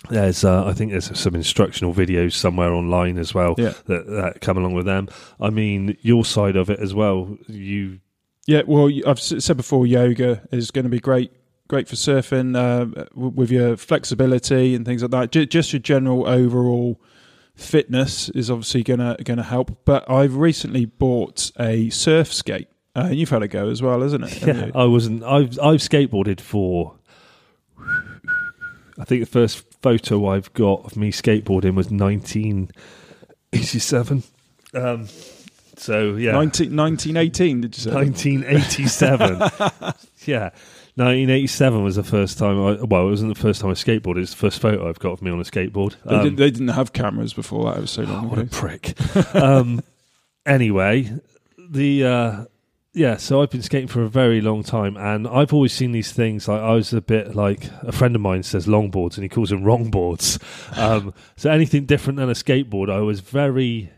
There's, uh, I think, there's some instructional videos somewhere online as well Yeah. that, that come along with them. I mean, your side of it as well. You, Yeah, well, I've said before, yoga is going to be great, great for surfing uh, with your flexibility and things like that. J- just your general overall fitness is obviously going to going to help. But I've recently bought a surf skate. Uh, and you've had a go as well, isn't it? Yeah, you? I wasn't. I've I've skateboarded for. I think the first photo I've got of me skateboarding was 1987. Um, so yeah, 19, 1918, did you say? 1987. yeah. 1987 was the first time I, well, it wasn't the first time I skateboarded. It's the first photo I've got of me on a skateboard. They, Um, did, they didn't have cameras before that. It was so long what a prick. um, anyway, the uh, yeah, so I've been skating for a very long time, and I've always seen these things. Like I was a bit like a friend of mine says longboards, and he calls them wrongboards. Um, so anything different than a skateboard, I was very.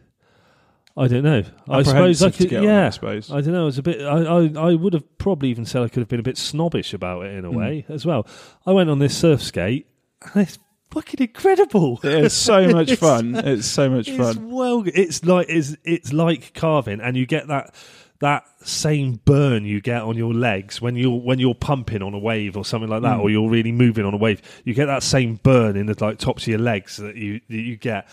I don't know. I suppose I could. get on, yeah, I suppose. I don't know. I was a bit. I, I, I would have probably even said I could have been a bit snobbish about it in a Mm. way as well. I went on this surf skate, and it's fucking incredible. It's so much It's- fun. It's so much It's fun. well, it's like it's it's like carving, and you get that that same burn you get on your legs when you're when you're pumping on a wave or something like that, Mm. or you're really moving on a wave. You get that same burn in the like tops of your legs that you that you get.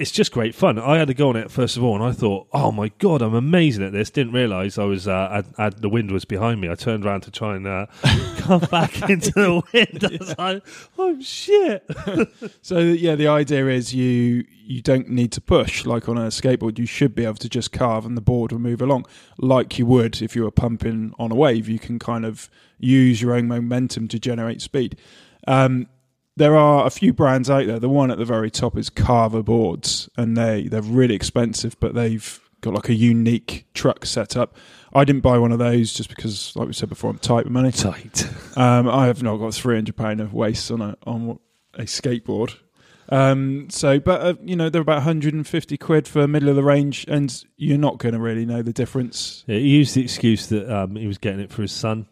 It's just great fun. I had to go on it first of all, and I thought, "Oh my god, I'm amazing at this." Didn't realise I was. Uh, I, I, the wind was behind me. I turned around to try and uh, come back into the wind. I like, "Oh shit!" So yeah, the idea is you you don't need to push like on a skateboard. You should be able to just carve and the board will move along like you would if you were pumping on a wave. You can kind of use your own momentum to generate speed. Um, there are a few brands out there. The one at the very top is Carver boards, and they they're really expensive, but they've got like a unique truck setup. I didn't buy one of those just because, like we said before, I'm tight with money. Tight. Um, I have not got three hundred pound of waste on a on a skateboard. Um, so, but uh, you know, they're about 150 quid for middle of the range, and you're not going to really know the difference. Yeah, he used the excuse that um, he was getting it for his son.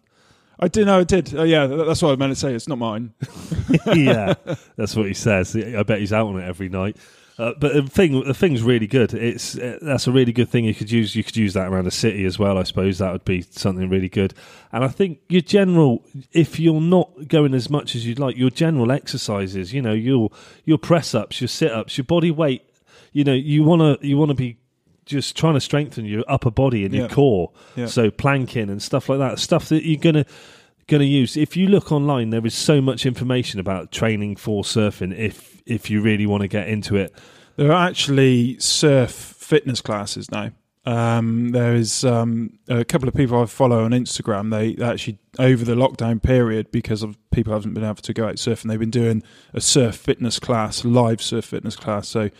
I did know I did. Oh, yeah, that's what I meant to say. It's not mine. yeah, that's what he says. I bet he's out on it every night. Uh, but the thing, the thing's really good. It's uh, that's a really good thing you could use. You could use that around the city as well. I suppose that would be something really good. And I think your general, if you're not going as much as you'd like, your general exercises, you know, your your press ups, your sit ups, your body weight, you know, you wanna you wanna be just trying to strengthen your upper body and your core. Yeah. So planking and stuff like that, stuff that you're gonna going to use. If you look online, there is so much information about training for surfing. If if you really want to get into it, There are actually surf fitness classes now. Um, there is um, a couple of people I follow on Instagram. They actually over the lockdown period, because of people haven't been able to go out surfing, they've been doing a surf fitness class, live surf fitness class. So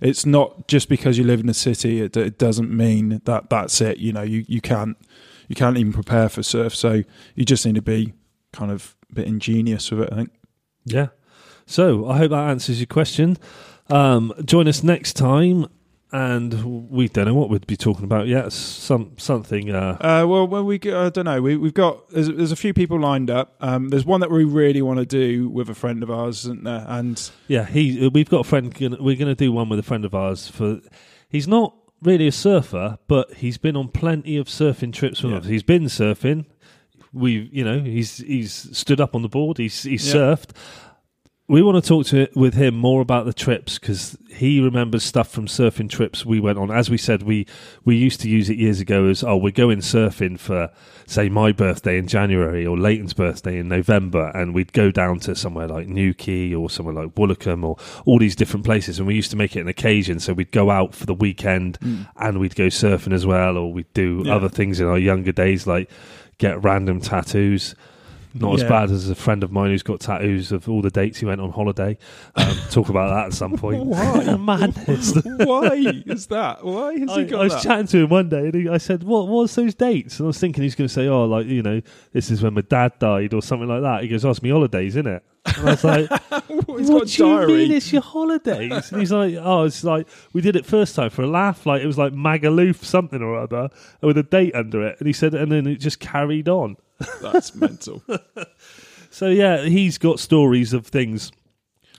it's not just because you live in a city; it, it doesn't mean that that's it. You know, you, you can't you can't even prepare for surf. So you just need to be kind of a bit ingenious with it. I think. yeah. So I hope that answers your question. Um, join us next time, and we don't know what we'd be talking about yet. Some something. Uh, Uh, well, well, we I don't know. We, we've got there's, there's a few people lined up. Um, there's one that we really want to do with a friend of ours, isn't there? And yeah, he. We've got a friend. We're going to do one with a friend of ours. For he's not really a surfer, but he's been on plenty of surfing trips with Yeah. us. He's been surfing. We, you know, he's he's stood up on the board. He's he's Yeah. surfed. We want to talk to with him more about the trips because he remembers stuff from surfing trips we went on. As we said, we we used to use it years ago as oh we're going surfing for say my birthday in January or Leighton's birthday in November, and we'd go down to somewhere like Newquay or somewhere like Woolacombe or all these different places, and we used to make it an occasion. So we'd go out for the weekend hmm. and we'd go surfing as well, or we'd do Yeah. other things in our younger days like get random tattoos. Not as bad as a friend of mine who's got tattoos of all the dates he went on holiday. Um, talk about that at some point. Why? Madness. Why is that? Why has I, he got I was that? chatting to him one day, and he, I said, "What was those dates?" And I was thinking he's going to say, "Oh, like you know, this is when my dad died, or something like that." He goes, "Oh, it's me holidays, isn't it?" And I was like, He's "What got do you mean it's your holidays?" And he's like, "Oh, it's like we did it first time for a laugh, like it was like Magaluf something or other with a date under it." And he said, and then it just carried on. That's mental. So yeah, he's got stories of things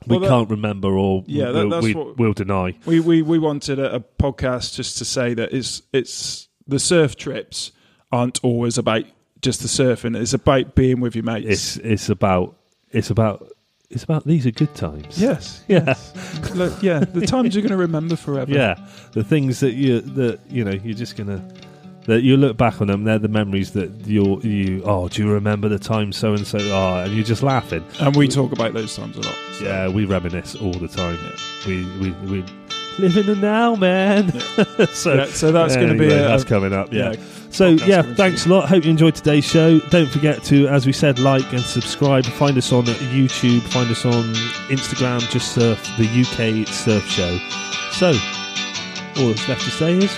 we Well, that- can't remember or Yeah, that- we'll, we, will deny. we, we we wanted a, a podcast just to say that it's it's the surf trips aren't always about just the surfing. It's about being with your mates. It's it's about it's about it's about these are good times. yes, Yeah. yes. Look, yeah, the times you're going to remember forever. Yeah, the things that you that you know you're just gonna that you look back on them. They're the memories that you're, you oh do you remember the time so and so oh and you're just laughing. and we talk about those times a lot. so- Yeah, we reminisce all the time. We we we live in the now, man. so Yeah, so that's going to be anyway, a, that's coming up. Yeah. yeah. So podcast yeah, coming thanks a lot. Hope you enjoyed today's show. Don't forget to, as we said, like and subscribe. Find us on YouTube. Find us on Instagram. Just surf the UK Surf Show. So all that's left to say is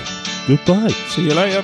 goodbye. See you later.